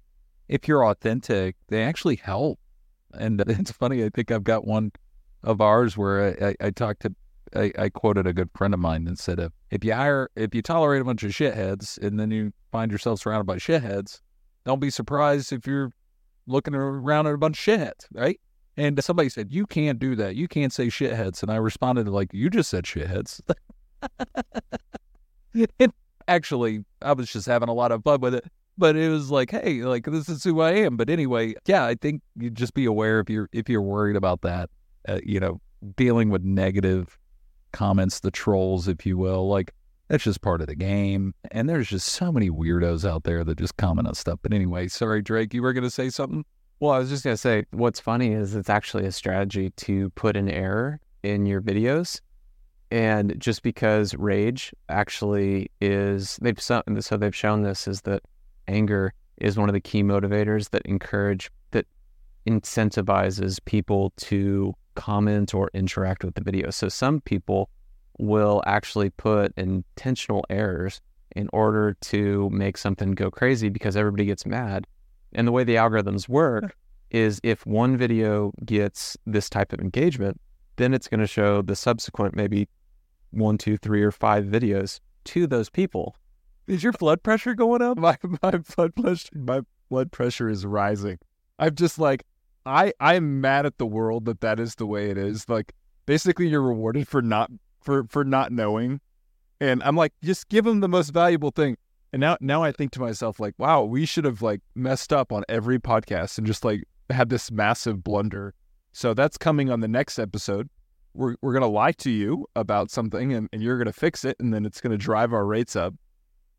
if you're authentic they actually help and <laughs> it's funny i think i've got one of ours where i, I, I talked to I, I quoted a good friend of mine and said if, if you hire if you tolerate a bunch of shitheads and then you find yourself surrounded by shitheads don't be surprised if you're looking around at a bunch of shitheads right and somebody said you can't do that you can't say shitheads and i responded like you just said shitheads <laughs> and actually I was just having a lot of fun with it. But it was like, hey, like this is who I am. But anyway, yeah, I think you just be aware if you're if you're worried about that, uh, you know, dealing with negative comments, the trolls, if you will. Like that's just part of the game. And there's just so many weirdos out there that just comment on stuff. But anyway, sorry, Drake, you were going to say something? Well, I was just going to say what's funny is it's actually a strategy to put an error in your videos. And just because rage actually is, they've so, they've shown this is that anger is one of the key motivators that encourage, that incentivizes people to comment or interact with the video. So some people will actually put intentional errors in order to make something go crazy because everybody gets mad. And the way the algorithms work is if one video gets this type of engagement, then it's going to show the subsequent maybe one, two, three, or five videos to those people. Is your blood pressure going up? <laughs> My my blood pressure my blood pressure is rising. I'm just like I I'm mad at the world that that is the way it is. Like basically you're rewarded for not for for not knowing. And I'm like, just give them the most valuable thing. And now now I think to myself, like, wow, we should have like messed up on every podcast and just like had this massive blunder. So that's coming on the next episode. We're we're gonna lie to you about something and, and you're gonna fix it and then it's gonna drive our rates up.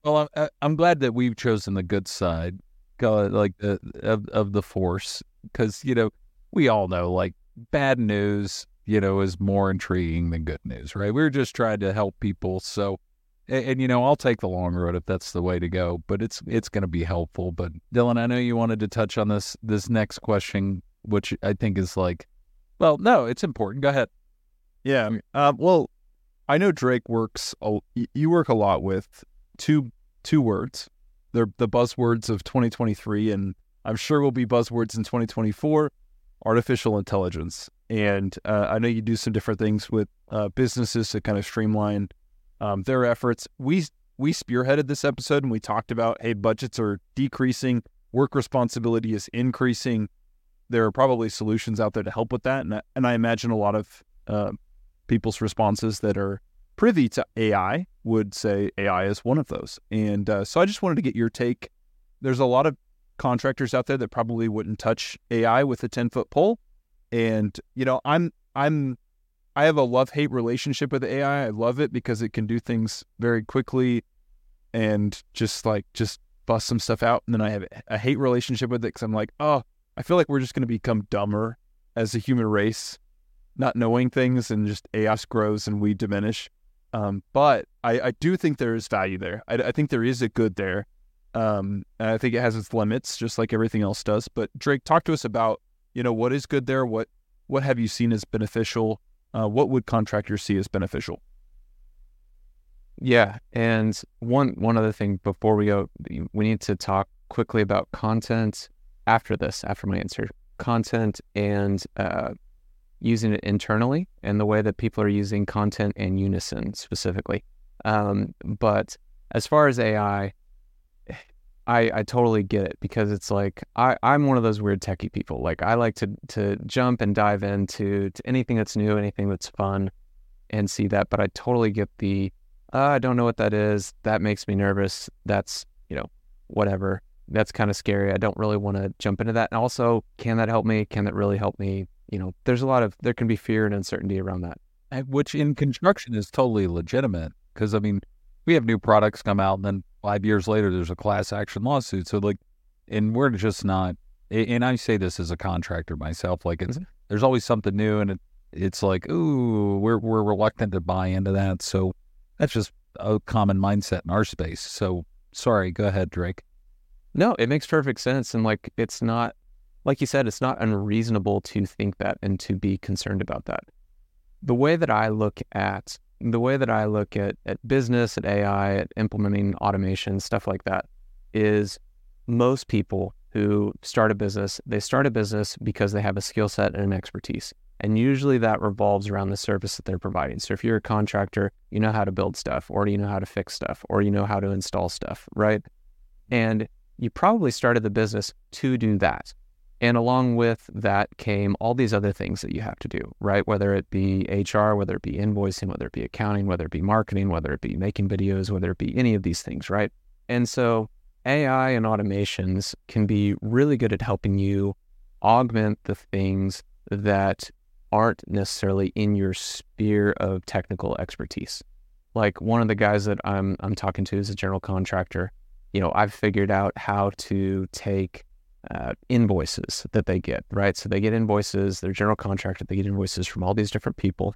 Well, I'm, I'm glad that we've chosen the good side, like the of of the force, because you know we all know like bad news you know, is more intriguing than good news, right? We're just trying to help people. So, and, and, you know, I'll take the long road if that's the way to go, but it's it's going to be helpful. But Dylan, I know you wanted to touch on this this next question, which I think is like, well, no, it's important. Go ahead. Yeah. Um, well, I know Drake works. A, you work a lot with two two words. They're the buzzwords of 2023, and I'm sure will be buzzwords in 2024. Artificial intelligence and uh, I know you do some different things with uh, businesses to kind of streamline um, their efforts. We we spearheaded this episode and we talked about hey, budgets are decreasing, work responsibility is increasing. There are probably solutions out there to help with that, and I, and I imagine a lot of uh, people's responses that are privy to AI would say AI is one of those. And uh, so I just wanted to get your take. There's a lot of contractors out there that probably wouldn't touch AI with a 10 foot pole and you know, I'm I'm I have a love hate relationship with AI. I love it because it can do things very quickly and just like just bust some stuff out. And then I have a hate relationship with it because I'm like, oh, I feel like we're just going to become dumber as a human race, not knowing things, and just AI grows and we diminish. Um, but I, I, do think there is value there. I, I think there is a good there. Um, I think it has its limits, just like everything else does. But Drake, talk to us about you know what is good there what what have you seen as beneficial uh, what would contractors see as beneficial? Yeah and one one other thing before we go we need to talk quickly about content after this after my answer. Content and uh, using it internally and the way that people are using content in Unison specifically. Um, but as far as ai I, I totally get it because it's like I, I'm one of those weird techie people. Like I like to to jump and dive into to anything that's new, anything that's fun, and see that. But I totally get the uh, I don't know what that is. That makes me nervous. That's you know whatever. That's kind of scary. I don't really want to jump into that. And also, can that help me? Can that really help me? You know, there's a lot of there can be fear and uncertainty around that, which in construction is totally legitimate. Because I mean, we have new products come out and then five years later, there's a class action lawsuit. So like, and we're just not. And I say this as a contractor myself. Like it's mm-hmm. there's always something new, and it, it's like, ooh, we're we're reluctant to buy into that. So that's just a common mindset in our space. So sorry, go ahead, Drake. No, it makes perfect sense, and like it's not like you said, it's not unreasonable to think that and to be concerned about that. The way that I look at the way that I look at, at business, at AI, at implementing automation, stuff like that, is most people who start a business, they start a business because they have a skill set and an expertise. And usually that revolves around the service that they're providing. So if you're a contractor, you know how to build stuff, or you know how to fix stuff, or you know how to install stuff, right? And you probably started the business to do that. And along with that came all these other things that you have to do, right? Whether it be HR, whether it be invoicing, whether it be accounting, whether it be marketing, whether it be making videos, whether it be any of these things, right? And so AI and automations can be really good at helping you augment the things that aren't necessarily in your sphere of technical expertise. Like one of the guys that I'm I'm talking to is a general contractor. You know, I've figured out how to take uh, invoices that they get, right? So they get invoices, they're general contractor, they get invoices from all these different people.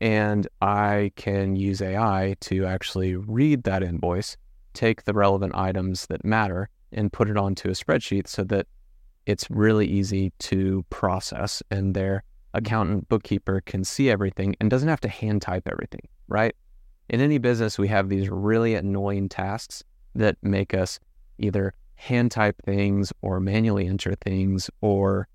And I can use AI to actually read that invoice, take the relevant items that matter, and put it onto a spreadsheet so that it's really easy to process and their accountant bookkeeper can see everything and doesn't have to hand type everything, right? In any business, we have these really annoying tasks that make us either hand type things or manually enter things or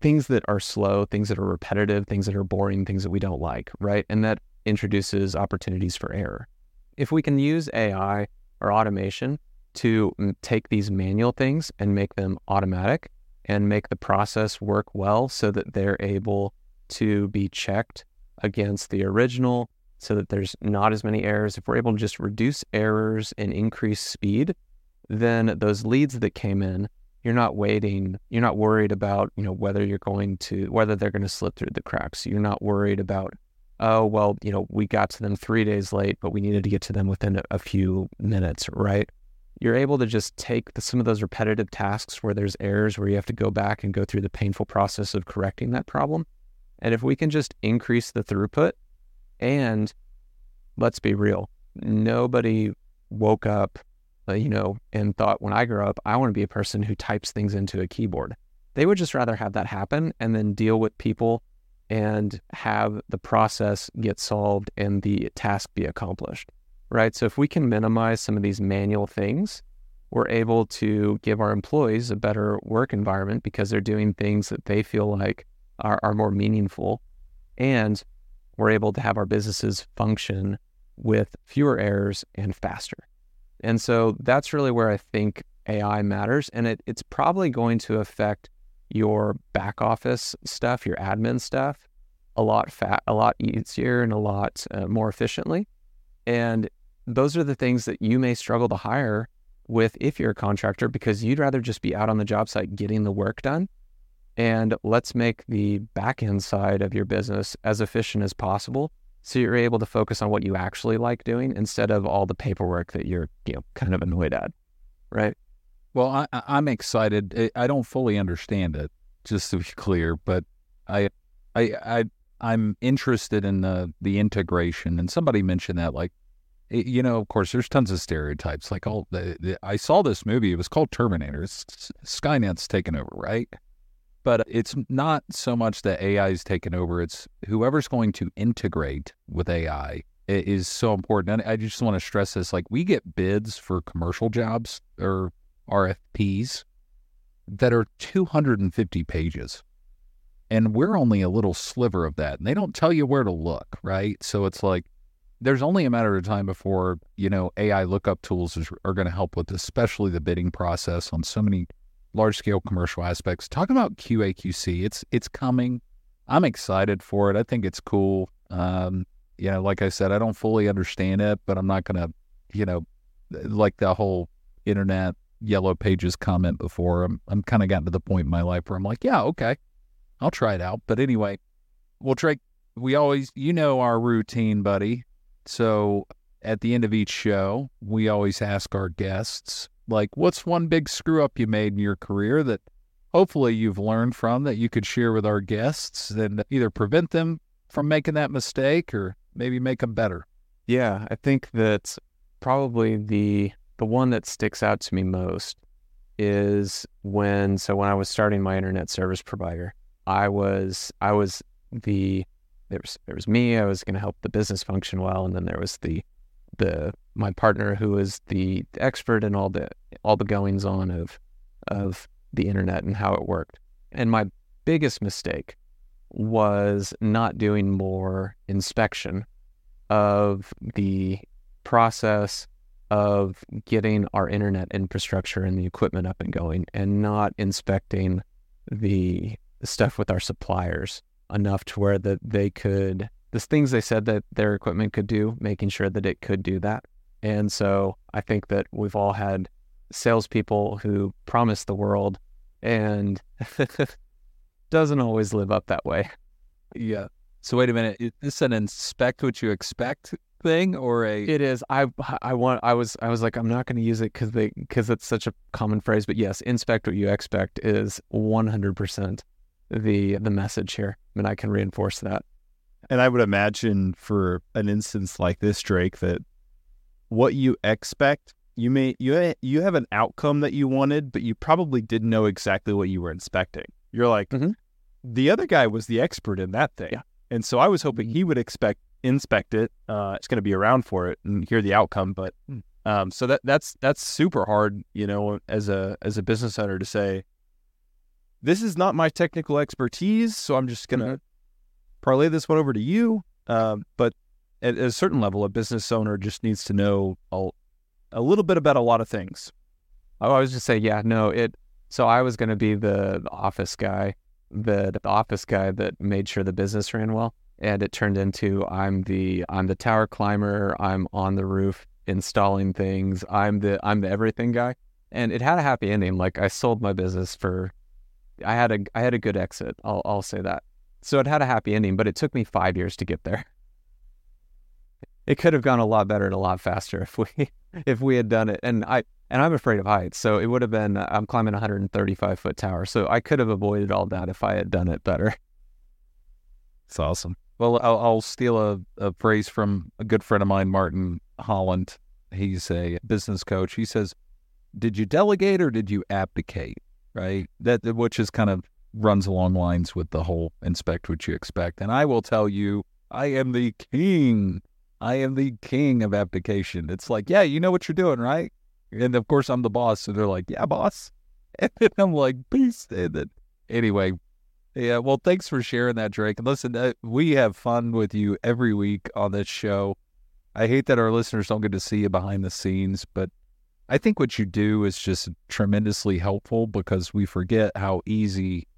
things that are slow, things that are repetitive, things that are boring, things that we don't like, right? And that introduces opportunities for error. If we can use AI or automation to mm, take these manual things and make them automatic and make the process work well so that they're able to be checked against the original so that there's not as many errors. If we're able to just reduce errors and increase speed, then those leads that came in, you're not waiting, you're not worried about, you know, whether you're going to whether they're going to slip through the cracks. You're not worried about oh, well, you know, we got to them 3 days late, but we needed to get to them within a, a few minutes, right? you're able to just take the, some of those repetitive tasks where there's errors where you have to go back and go through the painful process of correcting that problem. And if we can just increase the throughput and let's be real, nobody woke up, uh, you know, and thought when I grow up, I want to be a person who types things into a keyboard. They would just rather have that happen and then deal with people and have the process get solved and the task be accomplished right? So if we can minimize some of these manual things, we're able to give our employees a better work environment because they're doing things that they feel like are, are more meaningful. And we're able to have our businesses function with fewer errors and faster. And so that's really where I think AI matters. And it, it's probably going to affect your back office stuff, your admin stuff, a lot fat, a lot easier and a lot uh, more efficiently. And those are the things that you may struggle to hire with if you're a contractor because you'd rather just be out on the job site getting the work done. And let's make the back end side of your business as efficient as possible so you're able to focus on what you actually like doing instead of all the paperwork that you're you know kind of annoyed at right well I, i'm excited i don't fully understand it just to be <laughs> clear but i i, I i'm interested in the the integration and somebody mentioned that like you know, of course, there's tons of stereotypes. Like all the, the, I saw this movie. It was called Terminator. It's, Skynet's taken over, right? But it's not so much that AI is taken over. It's whoever's going to integrate with AI is so important. And I just want to stress this: like we get bids for commercial jobs or RFPs that are 250 pages. And we're only a little sliver of that. And they don't tell you where to look, right? So it's like there's only a matter of time before you know AI lookup tools is, are going to help with especially the bidding process on so many large scale commercial aspects. Talking about QAQC, it's it's coming. I'm excited for it. I think it's cool. Um, you know, like I said, I don't fully understand it, but I'm not to, you know, like the whole internet yellow pages comment before. I'm I'm kind of gotten to the point in my life where I'm like, yeah, okay, I'll try it out. But anyway, well, Drake, we always, you know, our routine, buddy. So at the end of each show, we always ask our guests, like, what's one big screw up you made in your career that hopefully you've learned from that you could share with our guests and either prevent them from making that mistake or maybe make them better? Yeah, I think that probably the the one that sticks out to me most is when so when I was starting my internet service provider, I was I was the there was there was me. I was going to help the business function well, and then there was the the my partner who is the expert in all the all the goings on of of the internet and how it worked. And my biggest mistake was not doing more inspection of the process of getting our internet infrastructure and the equipment up and going and not inspecting the stuff with our suppliers enough to where that they could the things they said that their equipment could do, making sure that it could do that. And so I think that we've all had salespeople who promise the world and <laughs> doesn't always live up that way. Yeah. So wait a minute. Is this an inspect what you expect thing or a? It is. I I want. I was. I was like, I'm not going to use it because they because it's such a common phrase. But yes, inspect what you expect is 100 percent the the message here, I and I can reinforce that. And I would imagine for an instance like this, Drake, that what you expect, you may you you have an outcome that you wanted, but you probably didn't know exactly what you were inspecting. You're like, Mhm. the other guy was the expert in that thing, Yeah. and so I was hoping he would expect inspect it. Uh, it's going to be around for it and hear the outcome, but Mm. um, so that that's that's super hard, you know, as a as a business owner to say, this is not my technical expertise, so I'm just gonna parlay this one over to you. Um, but at, a certain level, a business owner just needs to know a, a little bit about a lot of things. Oh, I was just saying, yeah, no, it. So I was going to be the, the office guy, the, the office guy that made sure the business ran well, and it turned into I'm the I'm the tower climber. I'm on the roof installing things. I'm the I'm the everything guy, and it had a happy ending. Like I sold my business for, I had a I had a good exit. I'll I'll say that. So it had a happy ending, but it took me five years to get there. It could have gone a lot better and a lot faster if we <laughs> if we had done it. And I and I'm afraid of heights, so it would have been I'm climbing a 135 foot tower, so I could have avoided all that if I had done it better. It's awesome. Well, I'll, I'll steal a, a phrase from a good friend of mine, Martin Holland. He's a business coach. He says, "Did you delegate or did you abdicate?" Right. That which is kind of runs along lines with the whole inspect what you expect. And I will tell you, I am the king. I am the king of abdication. It's like, yeah, you know what you're doing, right? And of course, I'm the boss. So they're like, yeah, boss. <laughs> And then I'm like, peace. And then, anyway, yeah, well, thanks for sharing that, Drake. And listen, uh, we have fun with you every week on this show. I hate that our listeners don't get to see you behind the scenes, but I think what you do is just tremendously helpful because we forget how easy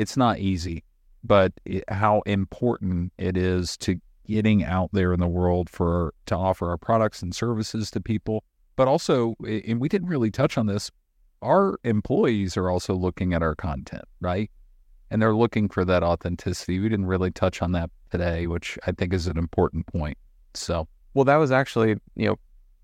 it's not easy, but it, how important it is to getting out there in the world for to offer our products and services to people. But also, and we didn't really touch on this, our employees are also looking at our content, right? and they're looking for that authenticity. We didn't really touch on that today, which I think is an important point. So, Well, that was actually, you know,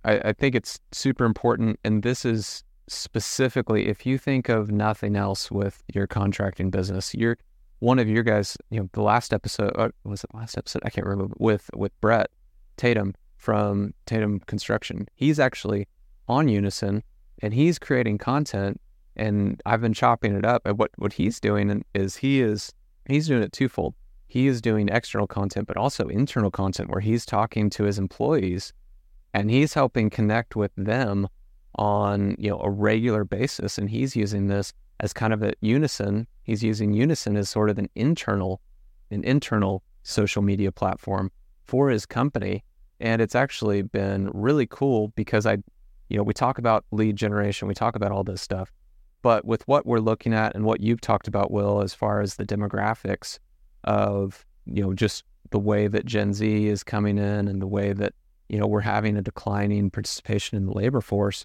I, I think it's super important. And this is specifically if you think of nothing else with your contracting business, you're one of your guys, you know, the last episode, uh, was it last episode? I can't remember, with, with Brett Tatum from Tatum Construction. He's actually on Unison and he's creating content and I've been chopping it up. And what, what he's doing is he is, he's doing it twofold he is doing external content, but also internal content where he's talking to his employees and he's helping connect with them on you know a regular basis. And he's using this as kind of a unison. He's using unison as sort of an internal, an internal social media platform for his company. And it's actually been really cool because I, you know, we talk about lead generation, we talk about all this stuff, but with what we're looking at and what you've talked about, Will, as far as the demographics of you know just the way that Gen Z is coming in and the way that you know we're having a declining participation in the labor force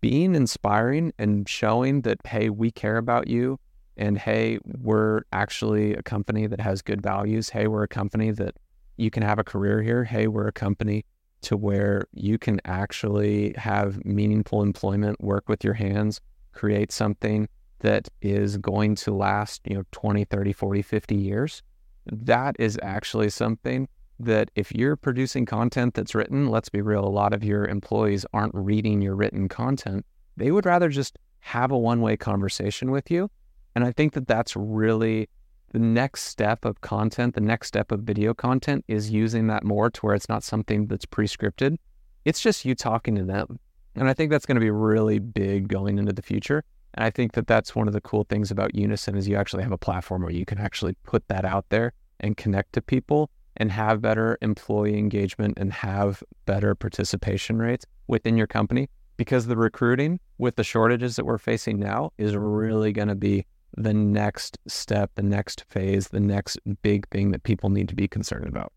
being inspiring and showing that hey we care about you and hey we're actually a company that has good values hey we're a company that you can have a career here hey we're a company to where you can actually have meaningful employment work with your hands create something that is going to last, you know, 20, 30, 40, 50 years. That is actually something that if you're producing content that's written, let's be real, a lot of your employees aren't reading your written content. They would rather just have a one way conversation with you. And I think that that's really the next step of content, the next step of video content is using that more to where it's not something that's pre scripted. It's just you talking to them. And I think that's going to be really big going into the future. And I think that that's one of the cool things about Unison is you actually have a platform where you can actually put that out there and connect to people and have better employee engagement and have better participation rates within your company because the recruiting with the shortages that we're facing now is really going to be the next step, the next phase, the next big thing that people need to be concerned about.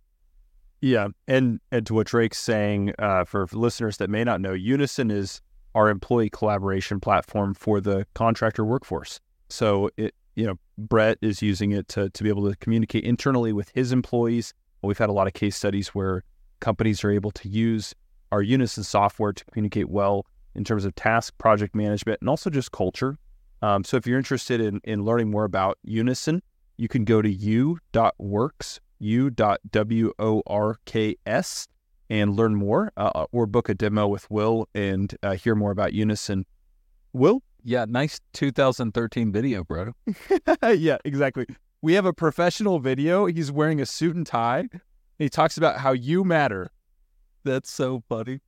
Yeah, and and to what Drake's saying, uh, for listeners that may not know, Unison is our employee collaboration platform for the contractor workforce. So it, you know, Brett is using it to to be able to communicate internally with his employees. We've had a lot of case studies where companies are able to use our Unison software to communicate well in terms of task project management and also just culture. Um, so if you're interested in, in learning more about Unison, you can go to u.works, u.works, and learn more uh, or book a demo with Will and uh, hear more about Unison. Will? Yeah, nice 2013 video, bro. <laughs> yeah, exactly. We have a professional video. He's wearing a suit and tie. He talks about how you matter. That's so funny.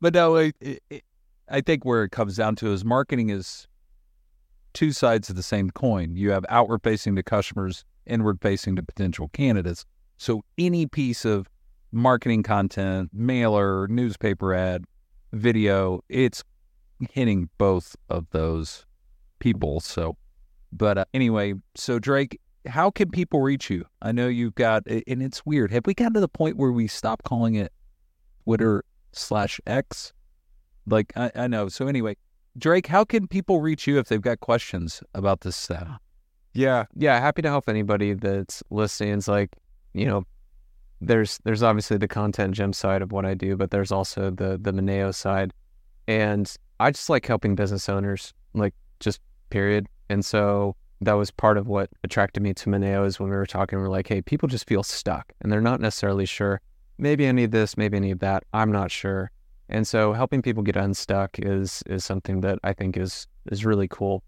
But no, it, it, I think where it comes down to is marketing is two sides of the same coin. You have outward facing to customers, inward facing to potential candidates. So any piece of marketing content, mailer, newspaper ad, video, it's hitting both of those people. So, but uh, anyway, so Drake, how can people reach you? I know you've got, and it's weird. Have we gotten to the point where we stop calling it Twitter slash X? Like, I, I know. So, anyway, Drake, how can people reach you if they've got questions about this stuff? Yeah, yeah, happy to help anybody that's listening. It's like, you know, there's there's obviously the Content Gym side of what I do, but there's also the the Moneo side. And I just like helping business owners, like just period. And so that was part of what attracted me to Moneo is when we were talking, we are like, hey, people just feel stuck and they're not necessarily sure. Maybe I need this, maybe I need that. I'm not sure. And so helping people get unstuck is is something that I think is is really cool.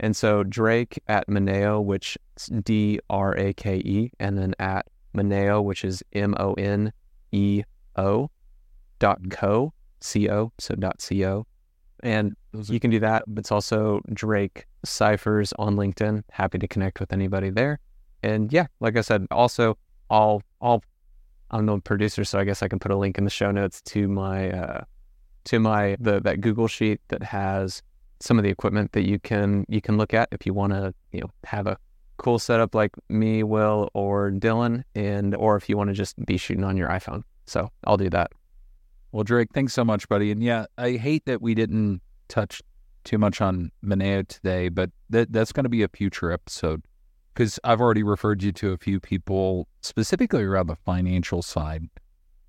And so Drake at Moneo, which is D R A K E, and then at Moneo, which is M O N E O dot co, C O, so dot C O. And you can do that. But it's also Drake Scifers on LinkedIn. Happy to connect with anybody there. And yeah, like I said, also all all I'm the producer, so I guess I can put a link in the show notes to my uh, to my the that Google sheet that has some of the equipment that you can you can look at if you want to you know have a cool setup like me, Will, or Dylan, and or if you want to just be shooting on your iPhone. So I'll do that. Well, Drake, thanks so much, buddy. And yeah, I hate that we didn't touch too much on Moneo today, but that that's going to be a future episode because I've already referred you to a few people specifically around the financial side,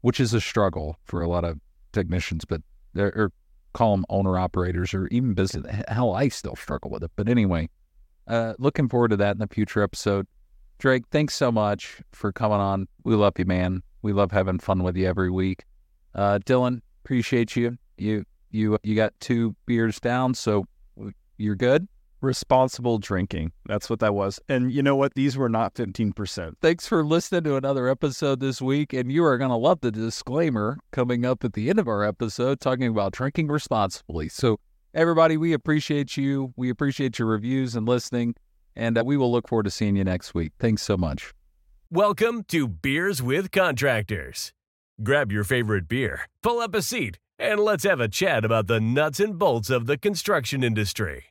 which is a struggle for a lot of technicians, but or call them owner operators or even business. Hell, I still struggle with it. But anyway, uh, looking forward to that in the future episode. Drake, thanks so much for coming on. We love you, man. We love having fun with you every week. Uh, Dylan, appreciate you. You you you got two beers down, so you're good responsible drinking. That's what that was. And you know what? These were not 15%. Thanks for listening to another episode this week. And you are going to love the disclaimer coming up at the end of our episode talking about drinking responsibly. So, everybody, we appreciate you. We appreciate your reviews and listening. And uh, we will look forward to seeing you next week. Thanks so much. Welcome to Beers with Contractors. Grab your favorite beer, pull up a seat, and let's have a chat about the nuts and bolts of the construction industry.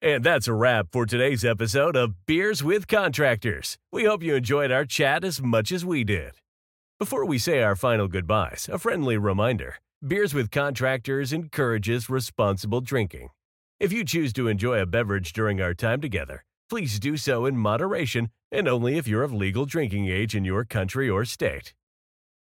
And that's a wrap for today's episode of Beers with Contractors. We hope you enjoyed our chat as much as we did. Before we say our final goodbyes, a friendly reminder Beers with Contractors encourages responsible drinking. If you choose to enjoy a beverage during our time together, please do so in moderation and only if you're of legal drinking age in your country or state.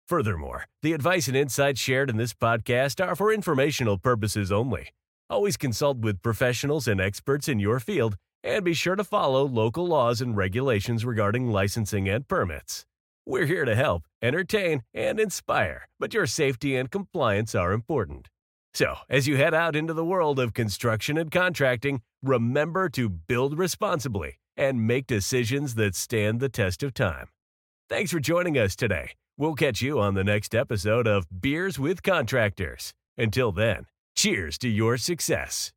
Furthermore, the advice and insights shared in this podcast are for informational purposes only Always consult with professionals and experts in your field, and be sure to follow local laws and regulations regarding licensing and permits. We're here to help, entertain, and inspire, but your safety and compliance are important. So, as you head out into the world of construction and contracting, remember to build responsibly and make decisions that stand the test of time. Thanks for joining us today. We'll catch you on the next episode of Beers with Contractors. Until then, Cheers to your success.